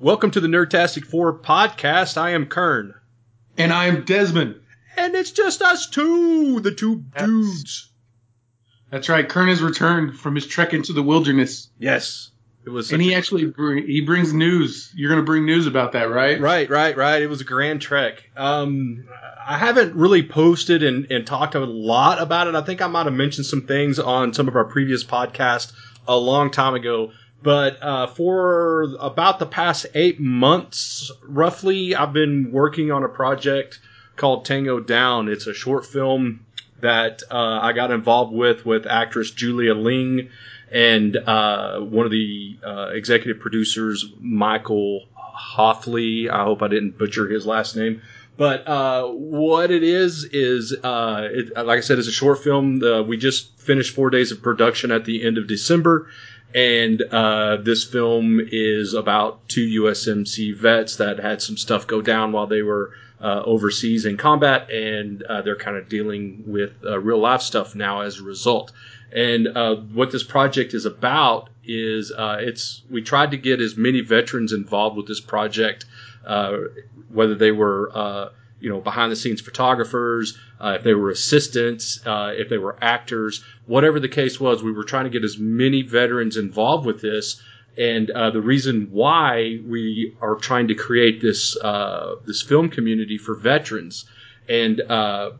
Welcome to the Nerdtastic 4 podcast. I am Curn. And I am Desmon. And it's just us two, the two That's- dudes. That's right. Curn has returned from his trek into the wilderness, Yes. It was and he a- actually bring, he brings news. You're going to bring news about that, right? Right, right, right. It was a grand trek. Um, I haven't really posted and, and talked a lot about it. I think I might have mentioned some things on some of our previous podcasts a long time ago. But uh, for about the past eight months, roughly, I've been working on a project called Tango Down. It's a short film that uh, I got involved with with actress Julia Ling and uh, one of the uh, executive producers, Michael Hoffley. I hope I didn't butcher his last name. But uh, what it is is, uh, it, like I said, it's a short film. Uh, we just finished four days of production at the end of December, and uh, this film is about two USMC vets that had some stuff go down while they were uh, overseas in combat, and uh, they're kind of dealing with uh, real life stuff now as a result. And uh, what this project is about is uh, it's we tried to get as many veterans involved with this project, uh, whether they were uh, you know behind the scenes photographers, uh, if they were assistants, uh, if they were actors, whatever the case was, we were trying to get as many veterans involved with this. And uh, the reason why we are trying to create this uh, this film community for veterans and uh,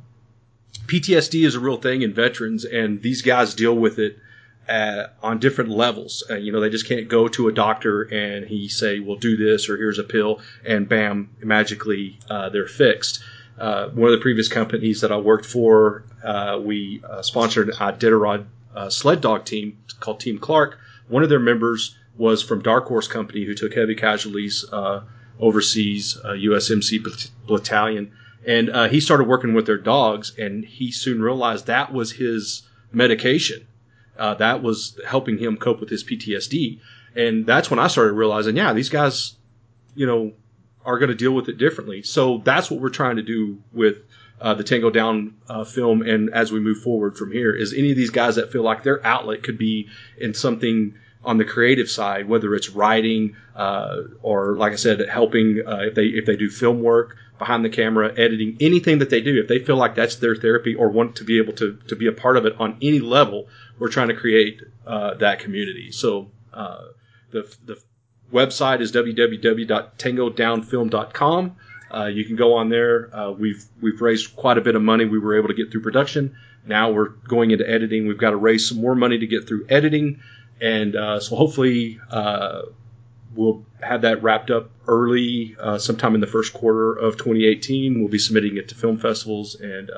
PTSD is a real thing in veterans, and these guys deal with it uh, on different levels. Uh, you know, they just can't go to a doctor and he say, "Well, do this," or "Here's a pill," and bam, magically uh, they're fixed. Uh, one of the previous companies that I worked for, uh, we uh, sponsored a Iditarod uh, sled dog team called Team Clark. One of their members was from Dark Horse Company, who took heavy casualties uh, overseas, uh, USMC battalion and uh, he started working with their dogs and he soon realized that was his medication uh, that was helping him cope with his ptsd and that's when i started realizing yeah these guys you know are going to deal with it differently. So that's what we're trying to do with uh, the tango down uh, film and as we move forward from here is any of these guys that feel like their outlet could be in something on the creative side, whether it's writing uh, or, like I said, helping uh, if they if they do film work behind the camera, editing, anything that they do, if they feel like that's their therapy or want to be able to to be a part of it on any level, we're trying to create uh, that community. So uh, the the website is www.tangodownfilm.com. Uh, you can go on there. Uh, we've we've raised quite a bit of money. We were able to get through production. Now we're going into editing. We've got to raise some more money to get through editing, and uh, so hopefully uh, we'll have that wrapped up early, uh, sometime in the first quarter of 2018. We'll be submitting it to film festivals, and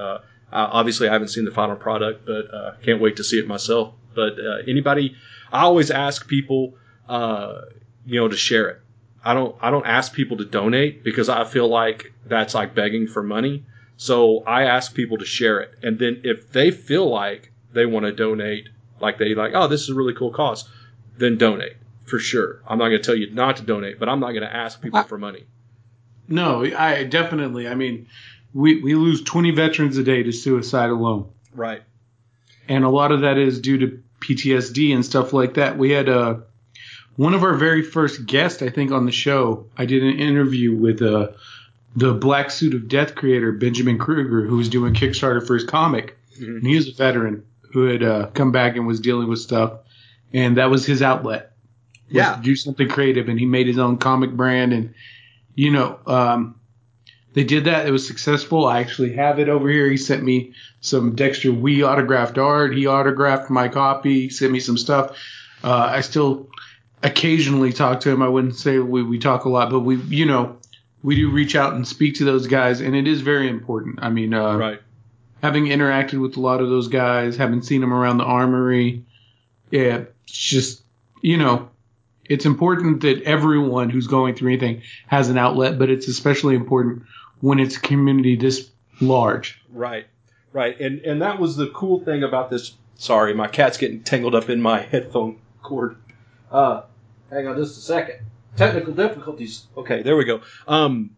uh, obviously I haven't seen the final product, but uh, can't wait to see it myself. But uh, anybody, I always ask people, uh, you know, to share it. I don't I don't ask people to donate because I feel like that's like begging for money. So I ask people to share it, and then if they feel like they want to donate, like they like, oh, this is a really cool cause, then donate for sure. I'm not going to tell you not to donate, but I'm not going to ask people for money. No, I definitely. I mean, we we lose 20 veterans a day to suicide alone, Right. and a lot of that is due to PTSD and stuff like that. We had uh, one of our very first guests, I think, on the show. I did an interview with uh, the Black Suit of Death creator Benjamin Kruger, who was doing Kickstarter for his comic. Mhm. And he was a veteran who had uh, come back and was dealing with stuff, and that was his outlet. was Yeah. to do something creative, and he made his own comic brand, and you know, um, they did that. It was successful. I actually have it over here. He sent me some Dexter Wee autographed art. He autographed my copy. He Sent me some stuff. Uh, I still occasionally talk to him. I wouldn't say we, we talk a lot, but we, you know, we do reach out and speak to those guys, and it is very important. I mean, uh, Right. having interacted with a lot of those guys, having seen them around the armory, yeah, it's just you know, it's important that everyone who's going through anything has an outlet, but it's especially important when it's community this large. Right, right, and and that was the cool thing about this. Sorry, my cat's getting tangled up in my headphone cord. Uh, hang on just a second. Technical difficulties. Okay, there we go. Um,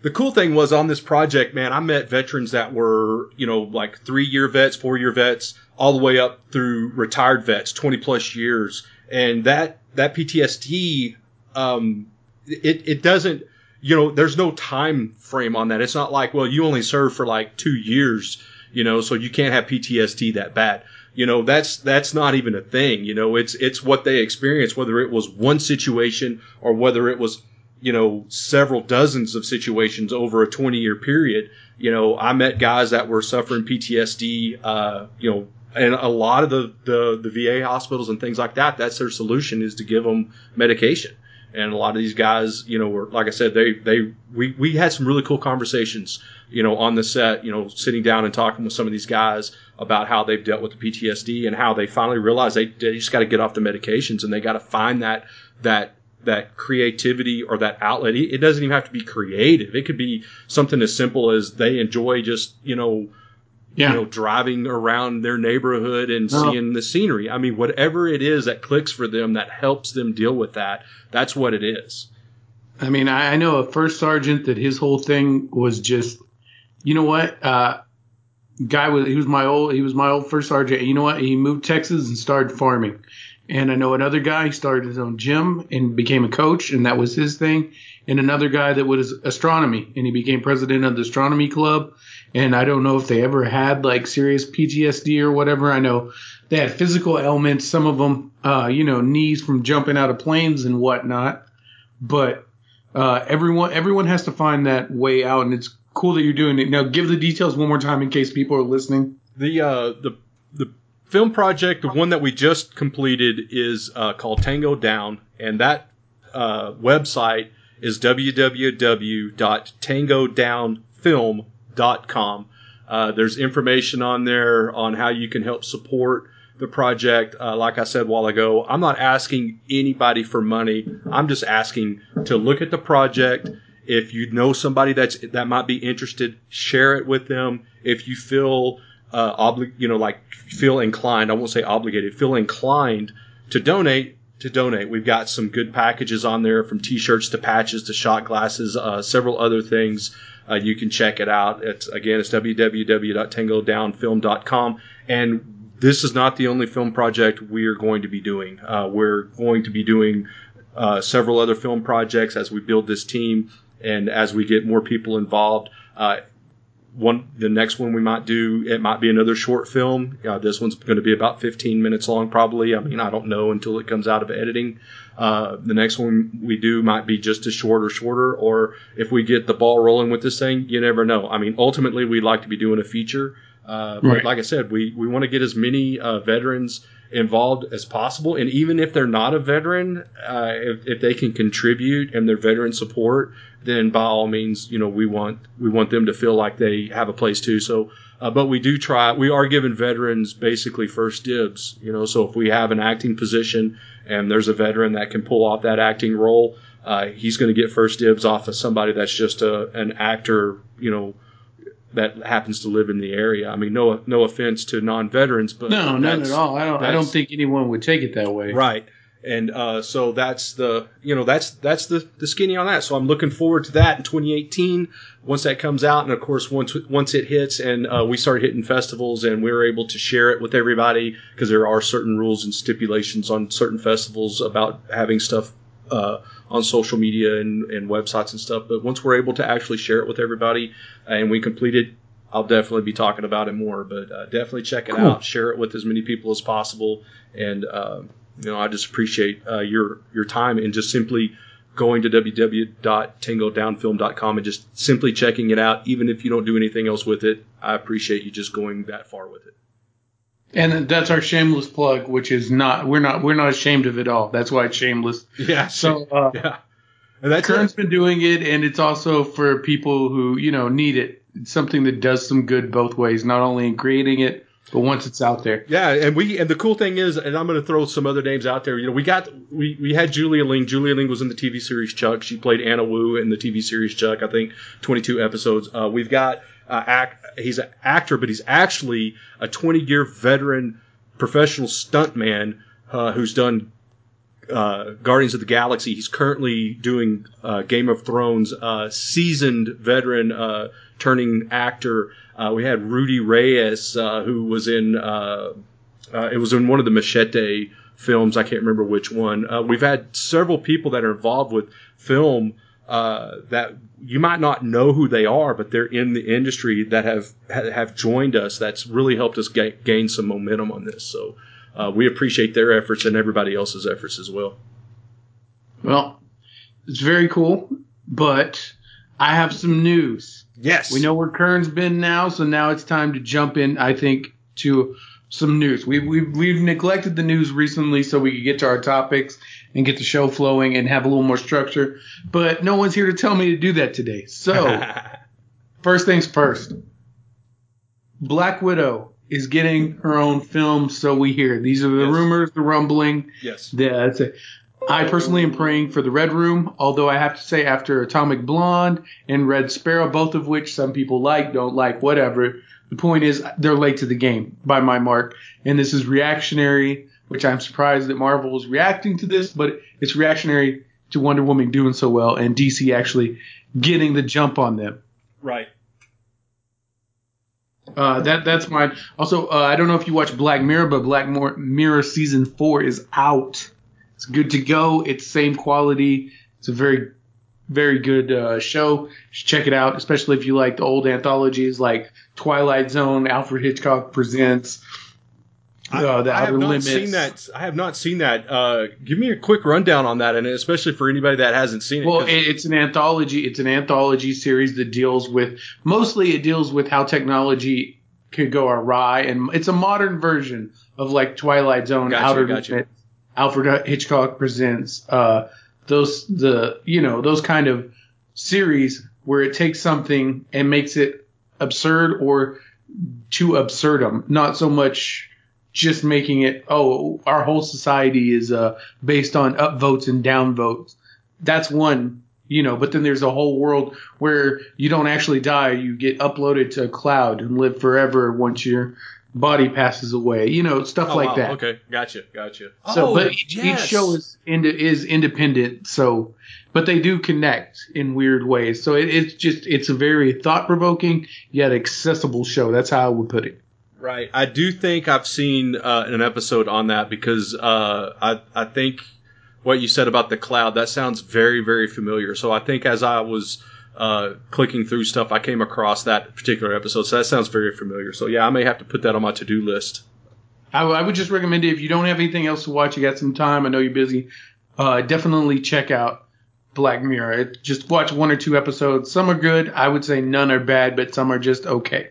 the cool thing was on this project, man, I met veterans that were, you know, like three year vets, four year vets, all the way up through retired vets, 20 plus years. And that, that PTSD, um, it it doesn't you know there's no time frame on that. It's not like well you only serve for like two years, you know, so you can't have PTSD that bad. You know that's that's not even a thing. You know it's it's what they experience, whether it was one situation or whether it was you know several dozens of situations over a 20 year period. You know I met guys that were suffering PTSD. Uh, you know and a lot of the, the, the VA hospitals and things like that, that's their solution is to give them medication. And a lot of these guys, you know, were like I said, they they we we had some really cool conversations, you know, on the set, you know, sitting down and talking with some of these guys about how they've dealt with the PTSD and how they finally realized they, they just got to get off the medications and they got to find that that that creativity or that outlet. It doesn't even have to be creative. It could be something as simple as they enjoy just, you know, yeah. you know, driving around their neighborhood and no. seeing the scenery. I mean, whatever it is that clicks for them that helps them deal with that, that's what it is. I mean, I, I know a first sergeant that his whole thing was just, you know what, uh, guy was he was my old he was my old first sergeant. You know what? He moved to Texas and started farming. And I know another guy he started his own gym and became a coach, and that was his thing. And another guy that was astronomy, and he became president of the astronomy club and I don't know if they ever had like serious PTSD or whatever. I know they had physical ailments, some of them, uh, you know, knees from jumping out of planes and whatnot. But uh, everyone everyone has to find that way out, and it's cool that you're doing it. Now, give the details one more time in case people are listening. The uh, the the film project, the one that we just completed, is uh, called Tango Down, and that uh, website is www.tangodownfilm.com com. Uh, there's information on there on how you can help support the project. Uh, like I said a while ago, I'm not asking anybody for money. I'm just asking to look at the project. If you know somebody that's that might be interested, share it with them. If you feel uh, obli- you know, like feel inclined, I won't say obligated, feel inclined to donate, to donate. We've got some good packages on there from t-shirts to patches to shot glasses, uh, several other things uh, you can check it out. It's again, it's www.tangodownfilm.com. And this is not the only film project we are going to be doing. Uh, we're going to be doing uh, several other film projects as we build this team and as we get more people involved. One, the next one we might do, it might be another short film. Uh, this one's going to be about 15 minutes long, probably. I mean, I don't know until it comes out of editing. Uh, the next one we do might be just as short or shorter, or if we get the ball rolling with this thing, you never know. I mean, ultimately, we'd like to be doing a feature. Uh, right. Like I said, we, we want to get as many uh, veterans involved as possible. And even if they're not a veteran, uh, if, if they can contribute and they're veteran support, then by all means, you know, we want we want them to feel like they have a place too. So, uh, but we do try. We are giving veterans basically first dibs. You know, so if we have an acting position and there's a veteran that can pull off that acting role, uh, he's going to get first dibs off of somebody that's just a an actor. You know that happens to live in the area. I mean, no no offense to non-veterans, but no, none at all. I don't I don't think anyone would take it that way. Right. And uh, so that's the you know that's that's the the skinny on that. So I'm looking forward to that in 2018 once that comes out, and of course once once it hits and uh, we start hitting festivals and we're able to share it with everybody because there are certain rules and stipulations on certain festivals about having stuff uh, on social media and, and websites and stuff. But once we're able to actually share it with everybody and we complete it, I'll definitely be talking about it more. But uh, definitely check it cool. out, share it with as many people as possible, and uh, you know I just appreciate uh, your your time and just simply going to www.tangodownfilm.com and just simply checking it out, even if you don't do anything else with it. I appreciate you just going that far with it. And that's our shameless plug, which is not we're not we're not ashamed of it all. That's why it's shameless. Yeah. So uh, yeah. And that's Curn's it. been doing it, and it's also for people who you know need it. It's something that does some good both ways, not only in creating it, but once it's out there. Yeah, and we and the cool thing is, and I'm going to throw some other names out there. You know, we got we we had Julia Ling. Julia Ling was in the TV series Chuck. She played Anna Wu in the TV series Chuck. I think 22 episodes. Uh, we've got uh, act. He's an actor, but he's actually a 20 year veteran professional stuntman uh, who's done uh, Guardians of the Galaxy. He's currently doing uh, Game of Thrones. Uh, seasoned veteran uh, turning actor. Uh, we had Rudy Reyes, who was in. it was in one of the Machete films. I can't remember which one. We've had several people that are involved with film uh, that you might not know who they are, but they're in the industry that have have joined us. That's really helped us ga- gain some momentum on this. So uh, we appreciate their efforts and everybody else's efforts as well. Well, it's very cool, but I have some news. Yes, We know where Curn's been now, so now it's time to jump in. I think to some news. We've we've we've neglected the news recently, so we could get to our topics and get the show flowing and have a little more structure. But no one's here to tell me to do that today. So first things first. Black Widow is getting her own film, so we hear. These are the Yes. rumors, the rumbling. yes, Yeah, that's it. I personally am praying for the Red Room, although I have to say after Atomic Blonde and Red Sparrow, both of which some people like, don't like, whatever. The point is they're late to the game by my mark, and this is reactionary, which I'm surprised that Marvel is reacting to this, but it's reactionary to Wonder Woman doing so well and DC actually getting the jump on them. right. Uh, that that's mine. Also, uh, I don't know if you watch Black Mirror, but Black Mirror season four is out. It's good to go. It's same quality. It's a very very good uh, show. Check it out, especially if you like the old anthologies like Twilight Zone, Alfred Hitchcock Presents, uh, The I have not Limits. seen that. I have not seen that. Uh, give me a quick rundown on that, and especially for anybody that hasn't seen it. Well, it's an anthology. It's an anthology series that deals with mostly it deals with how technology could go awry, and it's a modern version of like Twilight Zone, Gotcha, Outer gotcha. Limits, Alfred Hitchcock presents uh, those the you know those kind of series where it takes something and makes it absurd or to absurdum, not so much just making it oh our whole society is uh, based on upvotes and downvotes that's one, you know, but then there's a whole world where you don't actually die. You get uploaded to a cloud and live forever once your body passes away, you know, stuff Oh, like wow. that. Okay, gotcha, gotcha. So, oh, but each, yes. each show is ind- is independent. So, but they do connect in weird ways. So it, it's just it's a very thought provoking yet accessible show. That's how I would put it. Right. I do think I've seen uh, an episode on that because uh, I I think what you said about the cloud that sounds very very familiar. So I think as I was uh, clicking through stuff, I came across that particular episode. So that sounds very familiar. So yeah, I may have to put that on my to do list. I, w- I would just recommend it if you don't have anything else to watch. You got some time. I know you're busy. Uh, definitely check out Black Mirror. It, just watch one or two episodes. Some are good. I would say none are bad, but some are just okay.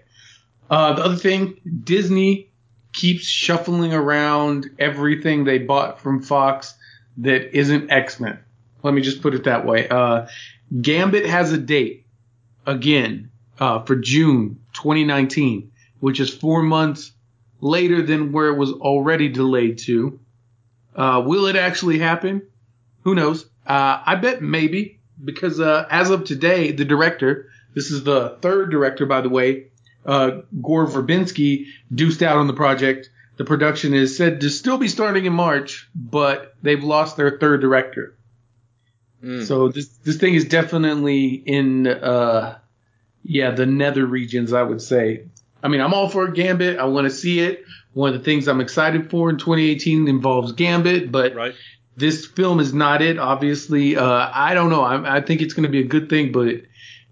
Uh, the other thing, Disney keeps shuffling around everything they bought from Fox that isn't X Men. Let me just put it that way. Uh, Gambit has a date again uh, for June 2019, which is four months later than where it was already delayed to. Uh, will it actually happen? Who knows? Uh, I bet maybe because uh, as of today, the director, this is the third director, by the way, uh, Gore Verbinski, deuced out on the project. The production is said to still be starting in March, but they've lost their third director. Mm. So this this thing is definitely in uh yeah, the nether regions I would say. I mean, I'm all for Gambit. I want to see it. One of the things I'm excited for in 2018 involves Gambit, but right. this film is not it. Obviously, uh, I don't know. I, I think it's going to be a good thing, but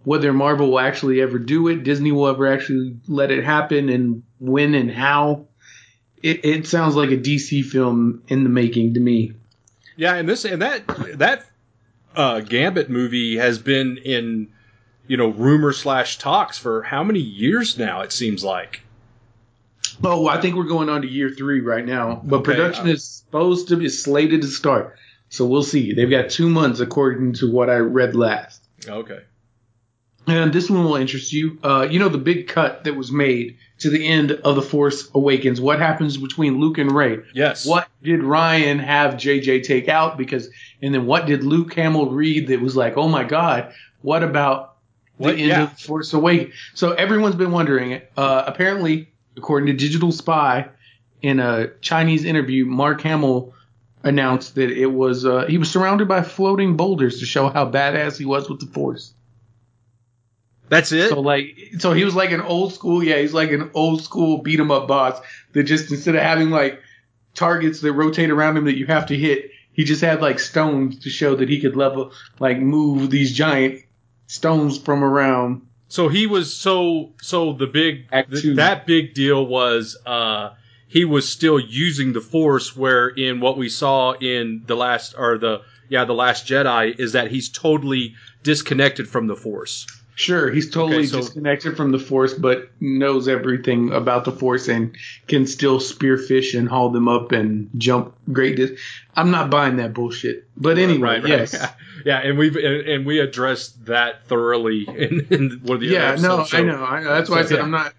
whether Marvel will actually ever do it, Disney will ever actually let it happen, and when and how, it, it sounds like a DC film in the making to me. Yeah, and this and that that uh, Gambit movie has been in you know rumor slash talks for how many years now? It seems like. Oh, I think we're going on to year three right now, but Okay, production uh, is supposed to be slated to start. So we'll see. They've got two months according to what I read last. Okay. And this one will interest you. Uh, you know the big cut that was made to the end of The Force Awakens. What happens between Luke and Rey? Yes. What did Rian have JJ take out? Because and then what did Luke Hamill read that was like, oh my god, what about the What- end yeah. of Force Awakens? So everyone's been wondering. Uh, apparently, according to Digital Spy, in a Chinese interview, Mark Hamill announced that it was uh, he was surrounded by floating boulders to show how badass he was with the Force. That's it. So like, so he was like an old school, yeah, he's like an old school beat 'em up boss that just instead of having like targets that rotate around him that you have to hit. He just had like stones to show that he could level, like move these giant stones from around. So he was so so the big th- that big deal was uh he was still using the force where in what we saw in the last or the yeah the last Jedi is that he's totally disconnected from the force. Sure, he's totally Okay, so- disconnected from the force, but knows everything about the force and can still spearfish and haul them up and jump great dis- I'm not buying that bullshit. But anyway, yes. yeah, and we've and, and we addressed that thoroughly in, in one of the yeah, no, so- I know, I know. That's why I said yeah. I'm not.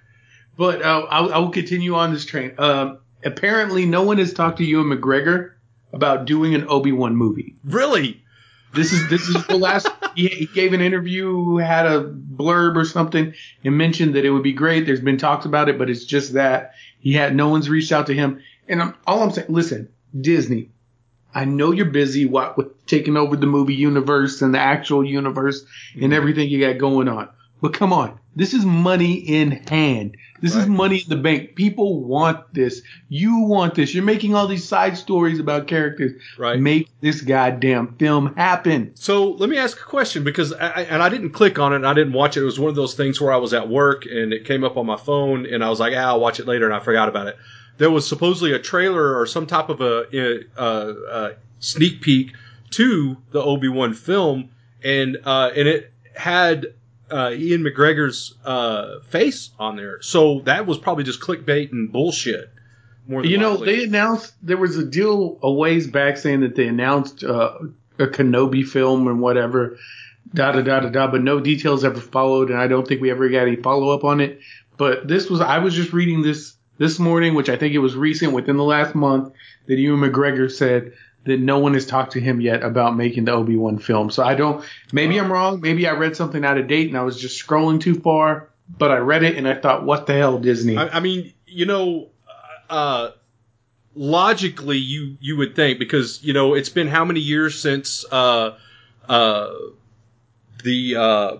But uh, I'll, I will continue on this train. Um, apparently, no one has talked to Ewan McGregor about doing an Obi Wan movie. Really? This is this is the last. he, he gave an interview, had a blurb or something, and mentioned that it would be great. There's been talks about it, but it's just that he had no one's reached out to him. And I'm, all I'm saying, listen, Disney, I know you're busy what, with taking over the movie universe and the actual universe and mm-hmm. everything you got going on. But come on, this is money in hand. This is money in the bank. People want this. You want this. You're making all these side stories about characters. Right. Make this goddamn film happen. So let me ask a question because I, and I didn't click on it and I didn't watch it. It was one of those things where I was at work and it came up on my phone and I was like, ah, I'll watch it later and I forgot about it. There was supposedly a trailer or some type of a, uh uh sneak peek to the Obi Wan film and uh, and it had uh, Ian McGregor's uh, face on there. So that was probably just clickbait and bullshit. More than You know, likely. they announced there was a deal a ways back saying that they announced uh, a Kenobi film and whatever, da da da da da, but no details ever followed, and I don't think we ever got any follow up on it. But this was I was just reading this this morning, which I think it was recent within the last month, that Ewan McGregor said that no one has talked to him yet about making the Obi Wan film. So I don't. Maybe I'm wrong. Maybe I read something out of date and I was just scrolling too far. But I read it and I thought, what the hell, Disney? I, I mean, you know, uh, logically, you you would think because you know it's been how many years since uh, uh, the uh,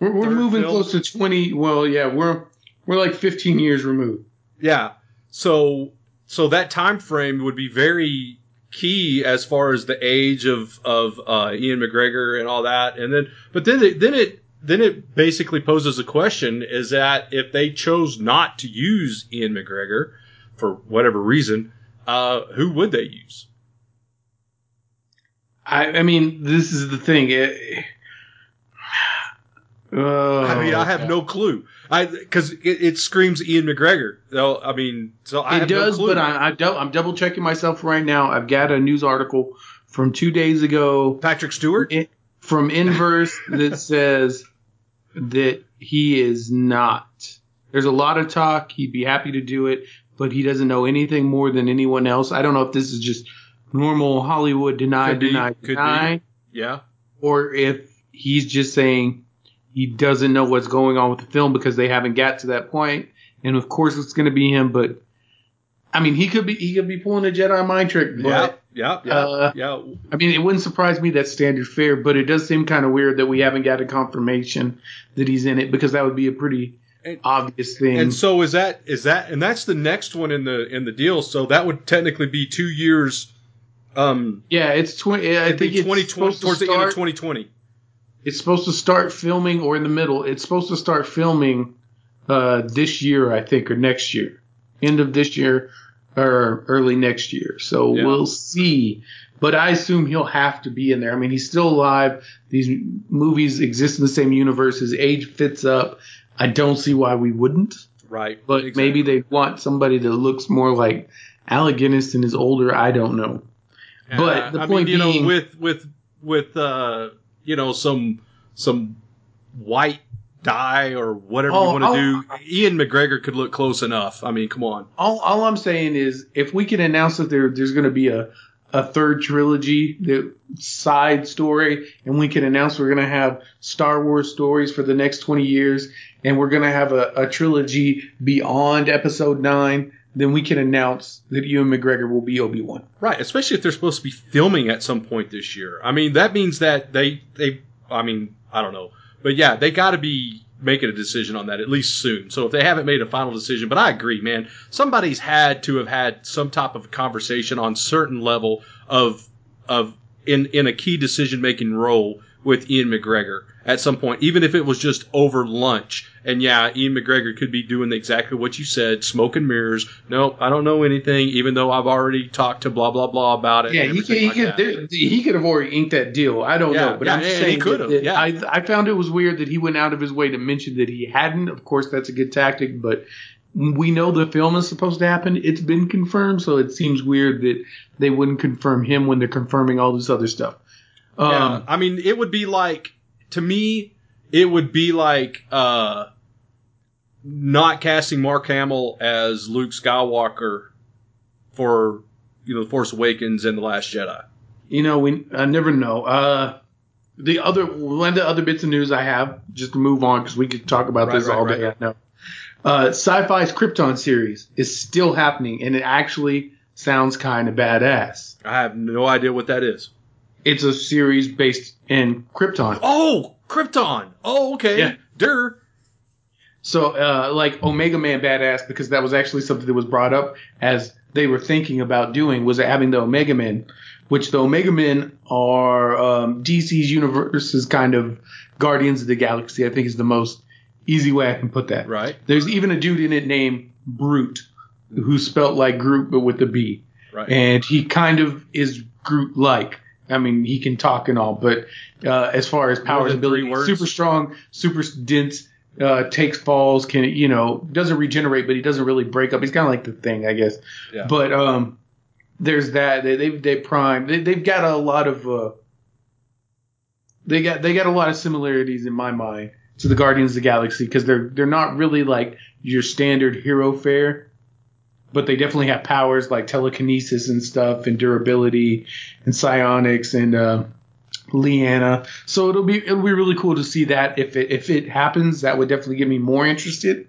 We're, we're moving film? close to 20. Well, yeah, we're we're like 15 years removed. yeah, so so that time frame would be very key as far as the age of of uh, Ian McGregor and all that, and then but then it, then it then it basically poses a question: is that if they chose not to use Ian McGregor for whatever reason, uh, who would they use? I, I mean, this is the thing. It, oh, I mean, I have no clue. I because it, it screams Ian McGregor. So I mean, so I It does, no but I, I don't, I'm double checking myself right now. I've got a news article from two days ago Patrick Stewart. in- from Inverse that says that he is not. There's a lot of talk. He'd be happy to do it, but he doesn't know anything more than anyone else. I don't know if this is just normal Hollywood deny, Could deny, be. deny, Yeah, or if he's just saying he doesn't know what's going on with the film because they haven't got to that point. And of course, it's going to be him. But I mean, he could be he could be pulling a Jedi mind trick. yeah, But yeah, yeah, uh, yeah. I mean, it wouldn't surprise me that's standard fare. But it does seem kind of weird that we haven't got a confirmation that he's in it because that would be a pretty And- obvious thing. And so is that is that and that's the next one in the in the deal. So that would technically be two years. Um, yeah, it's twenty. I think it's 2020 supposed to towards the end of 2020. It's supposed to start filming or in the middle. It's supposed to start filming uh, this year, I think, or next year, end of this year or early next year. So Yeah. we'll see. But I assume he'll have to be in there. I mean, he's still alive. These movies exist in the same universe. His age fits up. I don't see why we wouldn't. Right, But exactly. maybe they want somebody that looks more like Alec Guinness and is older. I don't know. But Uh, the I point mean, you being- know, with with with uh, you know, some some white dye or whatever Oh, you want to oh, do, Ian McGregor could look close enough. I mean, come on. all, all I'm saying is if we can announce that there there's going to be a a third trilogy, the side story, and we can announce we're going to have Star Wars stories for the next 20 years, and we're going to have a, a trilogy beyond Episode Nine, then we can announce that Ewan McGregor will be Obi Wan. Right, especially if they're supposed to be filming at some point this year. I mean, that means that they they I mean, I don't know. But yeah, they got to be making a decision on that at least soon. So if they haven't made a final decision, but I agree, man, somebody's had to have had some type of conversation on certain level of of in in a key decision making role with Ian McGregor at some point, even if it was just over lunch. And yeah, Ian McGregor could be doing exactly what you said, smoking mirrors. No, I don't know anything, even though I've already talked to blah blah blah about it. Yeah, he could, he, like could, there- he could have already inked that deal. I don't Yeah, know, but yeah, I'm just and he could have, yeah. I, I found it was weird that he went out of his way to mention that he hadn't. Of course, that's a good tactic, but we know the film is supposed to happen. It's been confirmed, so it seems weird that they wouldn't confirm him when they're confirming all this other stuff. Um, Yeah, I mean, it would be like to me, it would be like uh, not casting Mark Hamill as Luke Skywalker for you know, The Force Awakens and The Last Jedi. You know, we I never know. Uh, the other one of the other bits of news I have, just to move on because we could talk about Right, this right, all day. right. I know. Uh, Syfy's Krypton series is still happening, and it actually sounds kind of badass. I have no idea what that is. It's a series based in Krypton. Oh, Krypton. Oh, okay. Yeah. Der. So, uh, like Omega Man badass, because that was actually something that was brought up as they were thinking about doing was having the Omega Men, which the Omega Men are um, DC's universe's kind of Guardians of the Galaxy. I think is the most easy way I can put that. Right. There's even a dude in it named Broot, who's spelt like Groot but with a B, Right. and he kind of is Groot-like. I mean, he can talk and all, but uh, as far as powers and ability, super strong, super dense, uh, takes falls, can you know, doesn't regenerate, but he doesn't really break up. He's kind of like the thing, I guess. Yeah. But um, there's that. They they they prime. They they've got a lot of uh, they got they got a lot of similarities in my mind to the Guardians of the Galaxy because they're they're not really like your standard hero fare, but they definitely have powers like telekinesis and stuff and durability and psionics and uh, Leanna. So it'll be it'll be really cool to see that if it if it happens, that would definitely get me more interested.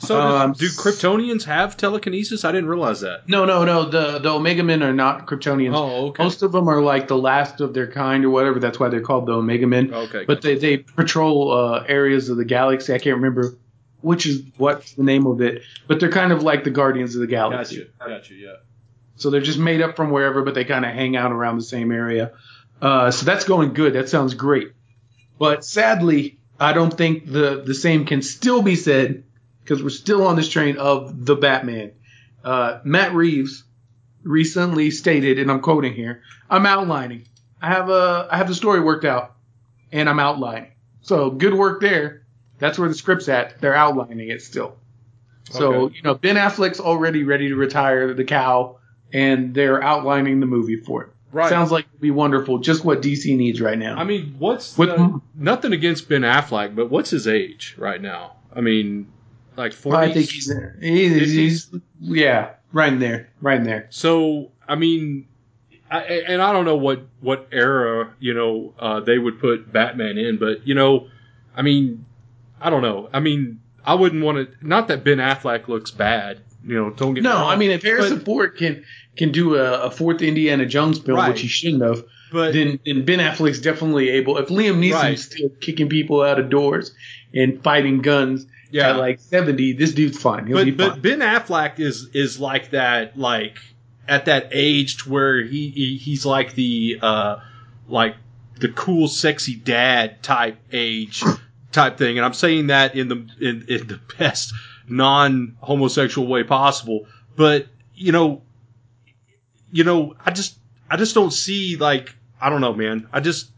So, do- Um, do Kryptonians have telekinesis? I didn't realize that. No, no, no. The the Omega Men are not Kryptonians. Oh, okay. Most of them are like the last of their kind or whatever. That's why they're called the Omega Men. Okay. But they, they patrol uh, areas of the galaxy. I can't remember which is what's the name of it. But they're kind of like the Guardians of the Galaxy. Gotcha. Gotcha. Yeah. So they're just made up from wherever, but they kind of hang out around the same area. Uh, so that's going good. That sounds great. But sadly, I don't think the, the same can still be said because we're still on this train of the Batman. Uh, Matt Reeves recently stated, and I'm quoting here, I'm outlining. I have a, I have the story worked out and I'm outlining. So good work there. That's where the script's at. They're outlining it still. So, Okay. you know, Ben Affleck's already ready to retire the cow and they're outlining the movie for it. Right. Sounds like it'd be wonderful. Just what DC needs right now. I mean, what's With- the, nothing against Ben Affleck, but what's his age right now? I mean, like forty. I think he's, he's, he's yeah, right in there, right in there. So I mean, I, and I don't know what what era you know uh, they would put Batman in, but you know, I mean, I don't know. I mean, I wouldn't want to. Not that Ben Affleck looks bad. You know, don't get me No, wrong, I mean if Harrison but- Ford can can do a, a fourth Indiana Jones film, Right. which he shouldn't have, but then, then Ben Affleck's definitely able. If Liam Neeson's Right. still kicking people out of doors and fighting guns Yeah. at like seventy, this dude's fine. He'll be but fine. but Ben Affleck is is like that like at that age to where he, he he's like the uh like the cool sexy dad type age type thing and I'm saying that in the in, in the best non homosexual way possible but you know you know I just I just don't see like I don't know man I just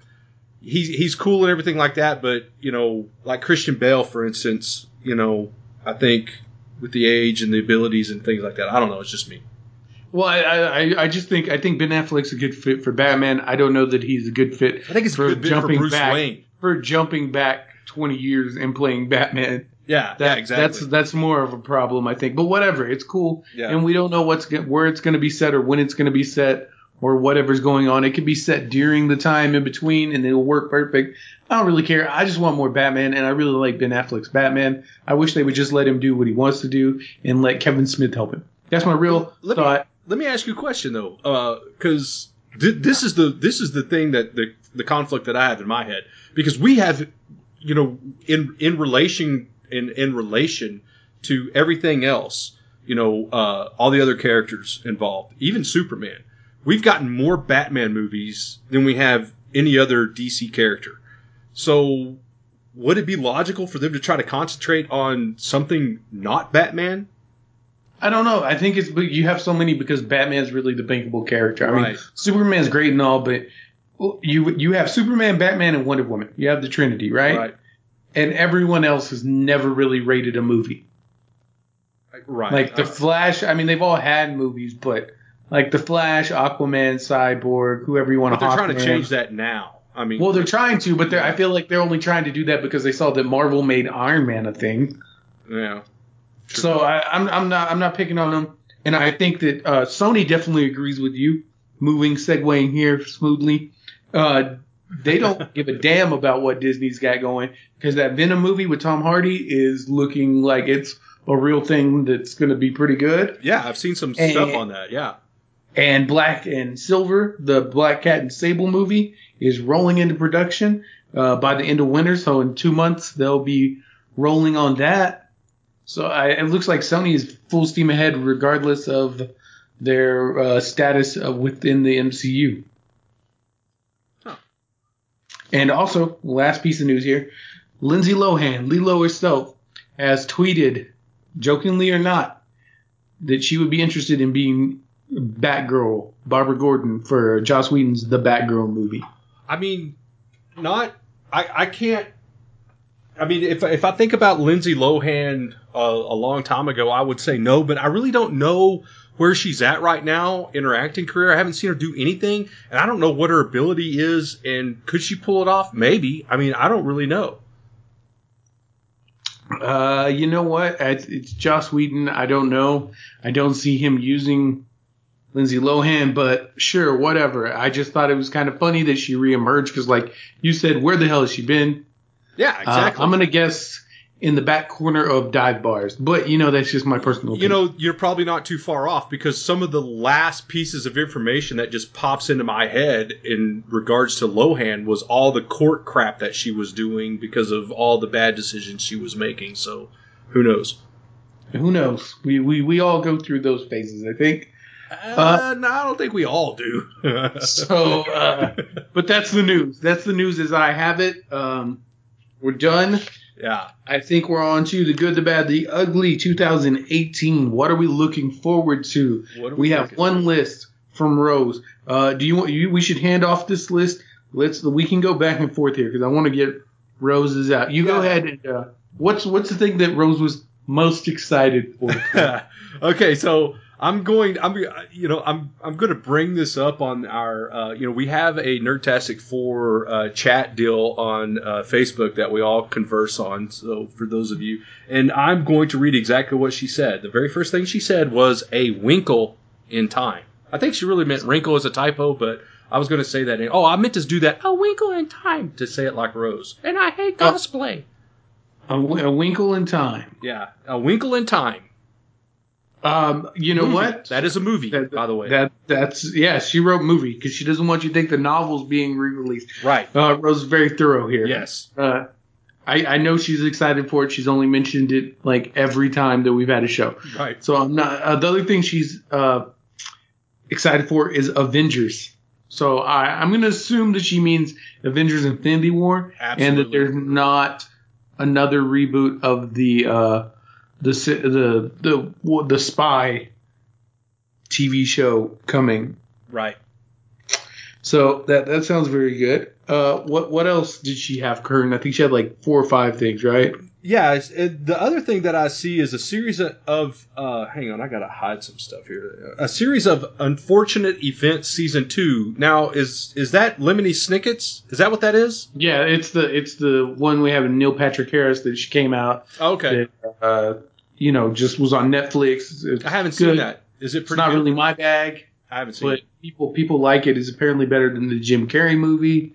he's he's cool and everything like that but you know like Christian Bale for instance you know I think with the age and the abilities and things like that. I don't know. It's just me. Well, I, I I just think I think Ben Affleck's a good fit for Batman. I don't know that he's a good fit I think it's for a good bit for Bruce back Wayne. for jumping back twenty years and playing Batman. Yeah, That, yeah, exactly. That's that's more of a problem, I think. But whatever, it's cool, Yeah. and we don't know what's where it's going to be set or when it's going to be set or whatever's going on. It could be set during the time in between, and it'll work perfect. I don't really care. I just want more Batman, and I really like Ben Affleck's Batman. I wish they would just let him do what he wants to do and let Kevin Smith help him. That's my real Let me- thought. Let me ask you a question though, uh, because th- this is the this is the thing that the the conflict that I have in my head because we have you know, in in relation in in relation to everything else, you know, uh, all the other characters involved, even Superman, we've gotten more Batman movies than we have any other DC character. So, would it be logical for them to try to concentrate on something not Batman? I don't know. I think it's but you have so many because Batman's really the bankable character. I mean, Right. Superman's great and all, but you you have Superman, Batman, and Wonder Woman. You have the Trinity, right? Right. And everyone else has never really rated a movie. Right. Like the Uh, Flash. I mean, they've all had movies, but like the Flash, Aquaman, Cyborg, whoever you want to. they're trying to change that now. I mean, Well, they're trying to, but they're, I feel like they're only trying to do that because they saw that Marvel made Iron Man a thing. yeah. So I, I'm I'm not I'm not picking on them, and I think that uh, Sony definitely agrees with you. Moving segueing here smoothly, uh, they don't give a damn about what Disney's got going because that Venom movie with Tom Hardy is looking like it's a real thing that's going to be pretty good. Yeah, I've seen some And- stuff on that. Yeah. And Black and Silver, the Black Cat and Sable movie, is rolling into production uh, by the end of winter. So in two months they'll be rolling on that. So I, it looks like Sony is full steam ahead, regardless of their uh, status uh, within the MCU. And also, last piece of news here: Lindsay Lohan, Lilo herself, has tweeted, jokingly or not, that she would be interested in being Batgirl, Barbara Gordon for Joss Whedon's The Batgirl movie. I mean, not. I, I can't. I mean, if if I think about Lindsay Lohan uh, a long time ago, I would say no, but I really don't know where she's at right now in her acting career. I haven't seen her do anything, and I don't know what her ability is. And could she pull it off? Maybe. I mean, I don't really know. Uh, you know what? It's, it's Joss Whedon. I don't know. I don't see him using Lindsay Lohan, but sure, whatever. I just thought it was kind of funny that she reemerged because, like you said, where the hell has she been? Yeah, Uh, exactly. I'm gonna guess in the back corner of dive bars, but you know that's just my personal. you opinion. know, you're probably not too far off because some of the last pieces of information that just pops into my head in regards to Lohan was all the court crap that she was doing because of all the bad decisions she was making. So, who knows? who knows? We, we we all go through those phases, I think. Uh, no, I don't think we all do. So, uh, but that's the news. That's the news as I have it. Um, we're done. Yeah. I think we're on to the good, the bad, the ugly 2018. What are we looking forward to? What are We have one list from Rose. Uh, do you want you? We should hand off this list. Let's. We can go back and forth here because I want to get Rose's out. You go ahead and uh, what's what's the thing that Rose was most excited for? okay, so I'm going. I'm you know I'm I'm going to bring this up on our uh, you know we have a Nerdtastic Four uh, chat deal on uh, Facebook that we all converse on. So for those of you, and I'm going to read exactly what she said. The very first thing she said was a winkle in time. I think she really meant wrinkle as a typo, but I was going to say that. In, oh, I meant to do that. A winkle in time to say it like Rose. And I hate Oh. cosplay. a, wi- a winkle in time. Yeah, a winkle in time. Um, you know Movie. what? That is a movie, That- by the way. That that's yeah. She wrote movie because she doesn't want you to think the novel's being re-released. right. Uh, Rose is very thorough here. Yes. Uh, I, I know she's excited for it. She's only mentioned it like every time that we've had a show. Right. So I'm not. Uh, the other thing she's uh, excited for is Avengers. So I, I'm going to assume that she means Avengers: Infinity War, and that there's not another reboot of the uh, the the the the spy TV show coming. Right. So that that sounds very good. Uh, what what else did she have, Curtin? I think she had like four or five things, right? Yeah. It, the other thing that I see is a series of, of uh, hang on, I gotta hide some stuff here. A series of unfortunate events, season two. Now, is is that Lemony Snicket's? Is that what that is? Yeah, it's the it's the one we have in Neil Patrick Harris that she came out. Okay. That, uh, you know, just was on Netflix. It's I haven't good. seen that. Is it It's not good? really my bag, I haven't seen but it. people people like it. It's apparently better than the Jim Carrey movie.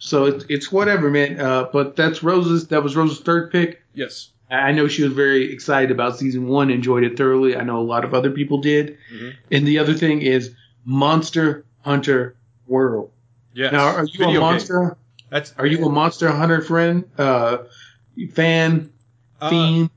So it's it's whatever, man. Uh, but that's Rose's. That was Rose's third pick. Yes. I know she was very excited about season one, enjoyed it thoroughly. I know a lot of other people did. Mhm. And the other thing is Monster Hunter World. Yes. Now, are you Video a game. monster? That's Are you a Monster Hunter friend, uh, fan, uh, fiend?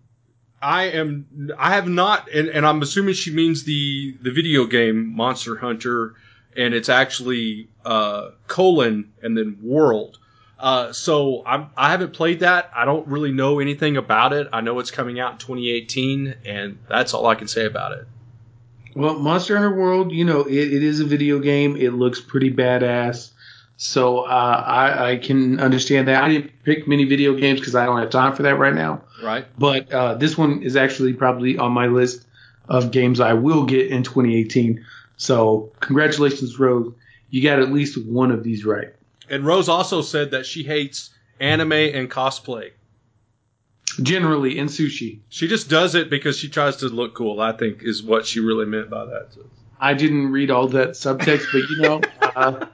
I am. I have not, and, and I'm assuming she means the the video game Monster Hunter, and it's actually uh, colon and then world. Uh, so I'm, I haven't played that. I don't really know anything about it. I know it's coming out in 2018, and that's all I can say about it. Well, Monster Hunter World, you know, it, it is a video game. It looks pretty badass. So uh, I, I can understand that. I didn't pick many video games because I don't have time for that right now. Right? But uh, this one is actually probably on my list of games I will get in 2018. So congratulations, Rose. You got at least one of these right. And Rose also said that she hates anime and cosplay. Generally in sushi. She just does it because she tries to look cool. I think is what she really meant by that. So. I didn't read all that subtext, but you know, uh,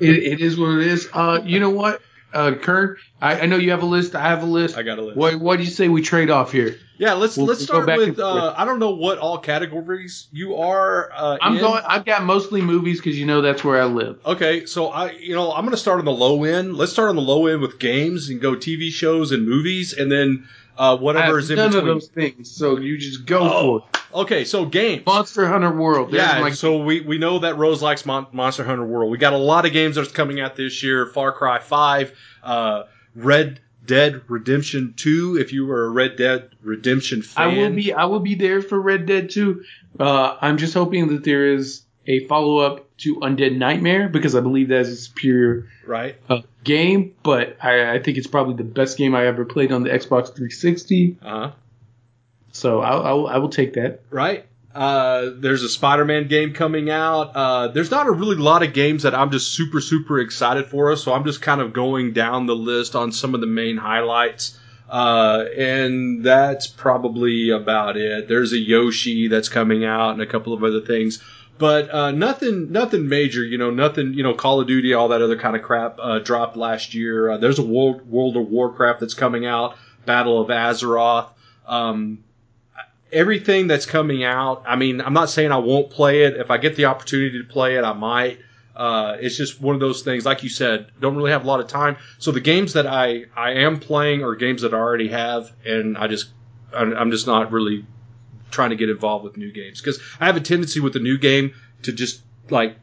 it, it is what it is. Uh, you know what, uh, Curn? I, I know you have a list. I have a list. I got a list. What What do you say we trade off here? Yeah, let's We'll- let's we'll start back with. Uh, I don't know what all categories you are. Uh, I'm in. going. I've got mostly movies because you know that's where I live. Okay, so I, you know, I'm going to start on the low end. Let's start on the low end with games and go TV shows and movies, and then uh, whatever is in none between. of those things, so you just go Oh. for it. Okay, so games. Monster Hunter World. There's yeah, my- so we, we know that Rose likes Mon- Monster Hunter World. We got a lot of games that's coming out this year. Far Cry 5, uh, Red Dead Redemption 2, if you were a Red Dead Redemption fan. I will be. I will be there for Red Dead 2. Uh, I'm just hoping that there is a follow up to Undead Nightmare because I believe that is a superior Right? uh, game. But I, I think it's probably the best game I ever played on the Xbox 360. Uh-huh. So I'll, I'll, I will take that. right? Uh, there's a Spider-Man game coming out. Uh, there's not a really lot of games that I'm just super super excited for, so I'm just kind of going down the list on some of the main highlights. Uh, and that's probably about it. There's a Yoshi that's coming out and a couple of other things, but uh, nothing nothing major. You know, nothing. You know, Call of Duty, all that other kind of crap uh, dropped last year. Uh, there's a World World of Warcraft that's coming out. Battle of Azeroth. Um, everything that's coming out. I mean, I'm not saying I won't play it. If I get the opportunity to play it, I might. Uh, it's just one of those things, like you said, don't really have a lot of time. So the games that I, I am playing are games that I already have, and I just I'm I'm just not really trying to get involved with new games because I have a tendency with a new game to just like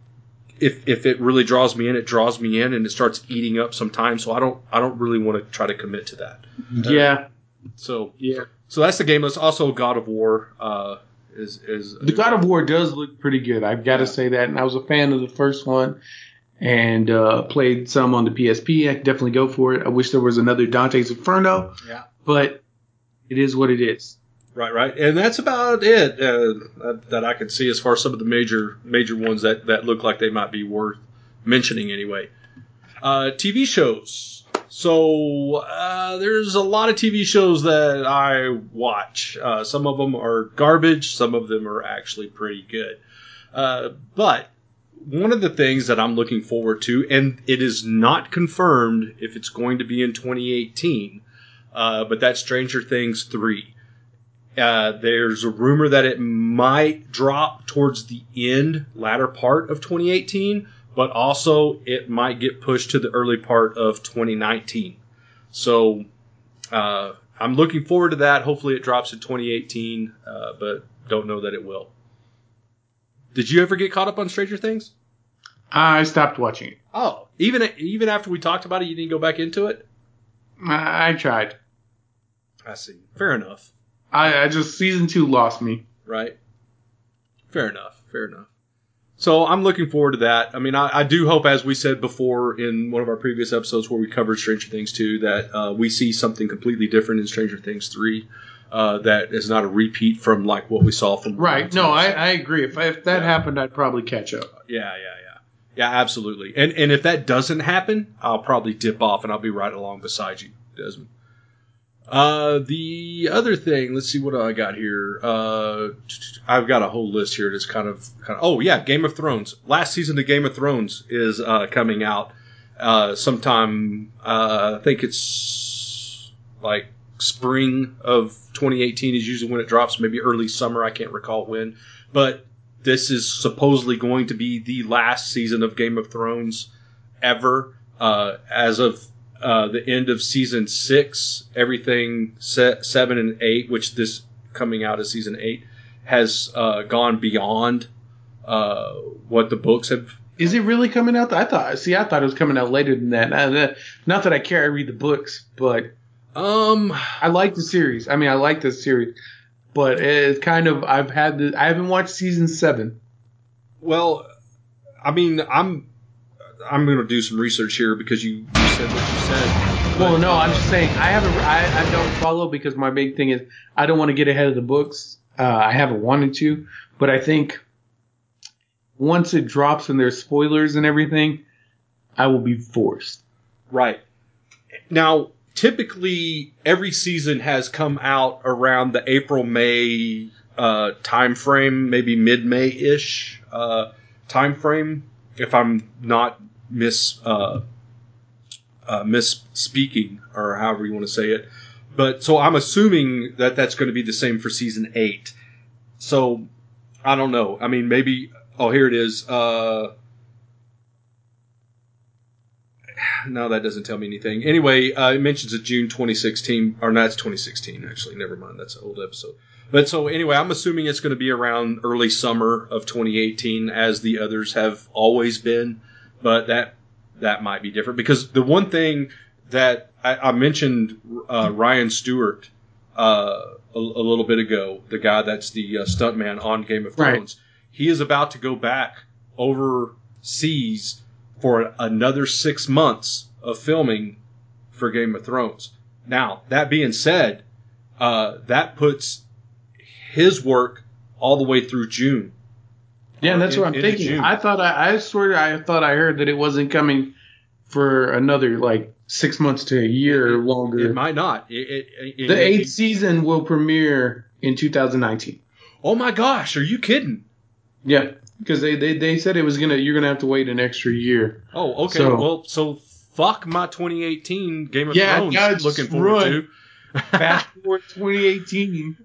if if it really draws me in, it draws me in, and it starts eating up some time. So I don't I don't really want to try to commit to that. yeah, So yeah. so that's the game. That's also God of War. Uh, is is The God of War does look pretty good. I've got to say that. And I was a fan of the first one and uh, played some on the PSP. I could definitely go for it. I wish there was another Dante's Inferno, Yeah. but it is what it is. Right, right, and that's about it uh, that, I can see as far as some of the major major ones that that look like they might be worth mentioning anyway. Uh, TV shows. So uh, there's a lot of TV shows that I watch. Uh, some of them are garbage. Some of them are actually pretty good. Uh, but one of the things that I'm looking forward to, and it is not confirmed if it's going to be in 2018, uh, but that's Stranger Things 3. Uh, there's a rumor that it might drop towards the end, latter part of 2018, but also it might get pushed to the early part of 2019. So uh, I'm looking forward to that. Hopefully it drops in 2018, uh, but don't know that it will. Did you ever get caught up on Stranger Things? I stopped watching it. Oh, even even after we talked about it, you didn't go back into it. I, I tried. I see. Fair enough. I, I just season two lost me. right? Fair enough. Fair enough. So I'm looking forward to that. I mean, I, I do hope, as we said before in one of our previous episodes where we covered Stranger Things 2, that uh, we see something completely different in Stranger Things 3 uh, that is not a repeat from like what we saw from Right. No. I, I agree. If, if that Yeah. happened, I'd probably catch up. Yeah, yeah, yeah. Yeah, absolutely. And and if that doesn't happen, I'll probably dip off and I'll be right along beside you, Desmon. Uh, the other thing, let's see what I got here. Uh, I've got a whole list here that's kind of, kind of. Oh yeah, Game of Thrones. Last season of Game of Thrones is uh, coming out uh, sometime. Uh, I think it's like spring of 2018 is usually when it drops. Maybe early summer. I can't recall when, but this is supposedly going to be the last season of Game of Thrones, ever. As of uh, the end of season six, everything se- seven and eight, which this coming out as season eight, has uh, gone beyond uh, what the books have. Is it really coming out? I thought. See, I thought it was coming out later than that. Not that, not that I care. I read the books, but Um, I like the series. I mean, I like the series, but it's kind of. I've had. The, I haven't watched season seven. well, I mean, I'm I'm going to do some research here because you said what you said. Well, no, I'm just saying I haven't. I, I don't follow because my big thing is I don't want to get ahead of the books. Uh, I haven't wanted to, but I think once it drops and there's spoilers and everything, I will be forced. Right. Now, typically, every season has come out around the April May uh, time frame, maybe mid May ish uh, time frame, if I'm not miss uh, uh, misspeaking or however you want to say it. But so I'm assuming that that's going to be the same for season eight. So I don't know. I mean, maybe. Oh, here it is. Uh, no, that doesn't tell me anything. Anyway, uh, it mentions a June 2016, or no, it's 2016 actually. Never mind, that's an old episode. But so anyway, I'm assuming it's going to be around early summer of 2018, as the others have always been. But that that might be different because the one thing that I, I mentioned uh, Ryan Stewart uh, a, a little bit ago, the guy that's the uh, stuntman on Game of Right. Thrones, he is about to go back overseas for another six months of filming for Game of Thrones. Now, that being said, uh, that puts his work all the way through June. Yeah, that's In- what I'm thinking. I thought I, I swear I thought I heard that it wasn't coming for another like six months to a year or longer. It might not. It, it, it- the it- eighth season will premiere in 2019. Oh my gosh, are you kidding? Yeah, because they, they, they said it was gonna you're gonna have to wait an extra year. Oh, okay. So- well, so fuck my 2018 Game of Yeah, Thrones. God, looking forward run. to. Fast forward 2018,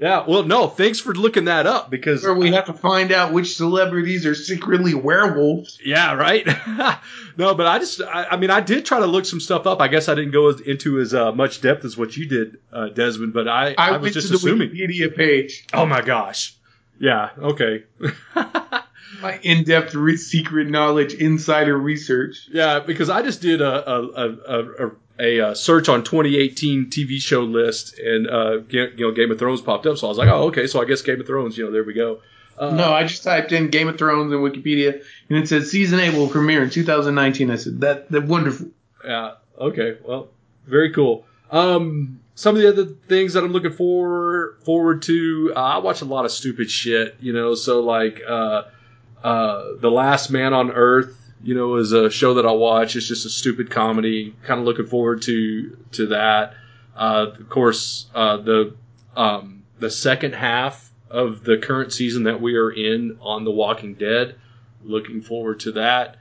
yeah. Well, no. Thanks for looking that up because where we have to find out which celebrities are secretly werewolves. Yeah, right. no, but I just, I, I mean, I did try to look some stuff up. I guess I didn't go as, into as uh, much depth as what you did, uh, Desmon. But I, I, I, was just assuming. Wikipedia page. Oh my gosh. Yeah. Okay. My in-depth re- secret knowledge, insider research. yeah, because I just did a a, a, a, a, a search on 2018 TV show list, and uh, you know, Game of Thrones popped up. So I was like, oh, okay. So I guess Game of Thrones. You know, there we go. Uh, No, I just typed in Game of Thrones in Wikipedia, and it said season eight will premiere in 2019. I said that that wonderful. Yeah. Okay. Well, very cool. Um, some of the other things that I'm looking for forward to, uh, I watch a lot of stupid shit, you know. So like, uh, uh, The Last Man on Earth, you know, is a show that I watch. It's just a stupid comedy. Kind of looking forward to to that. Uh, of course, uh, the um, the second half of the current season that we are in on The Walking Dead. Looking forward to that.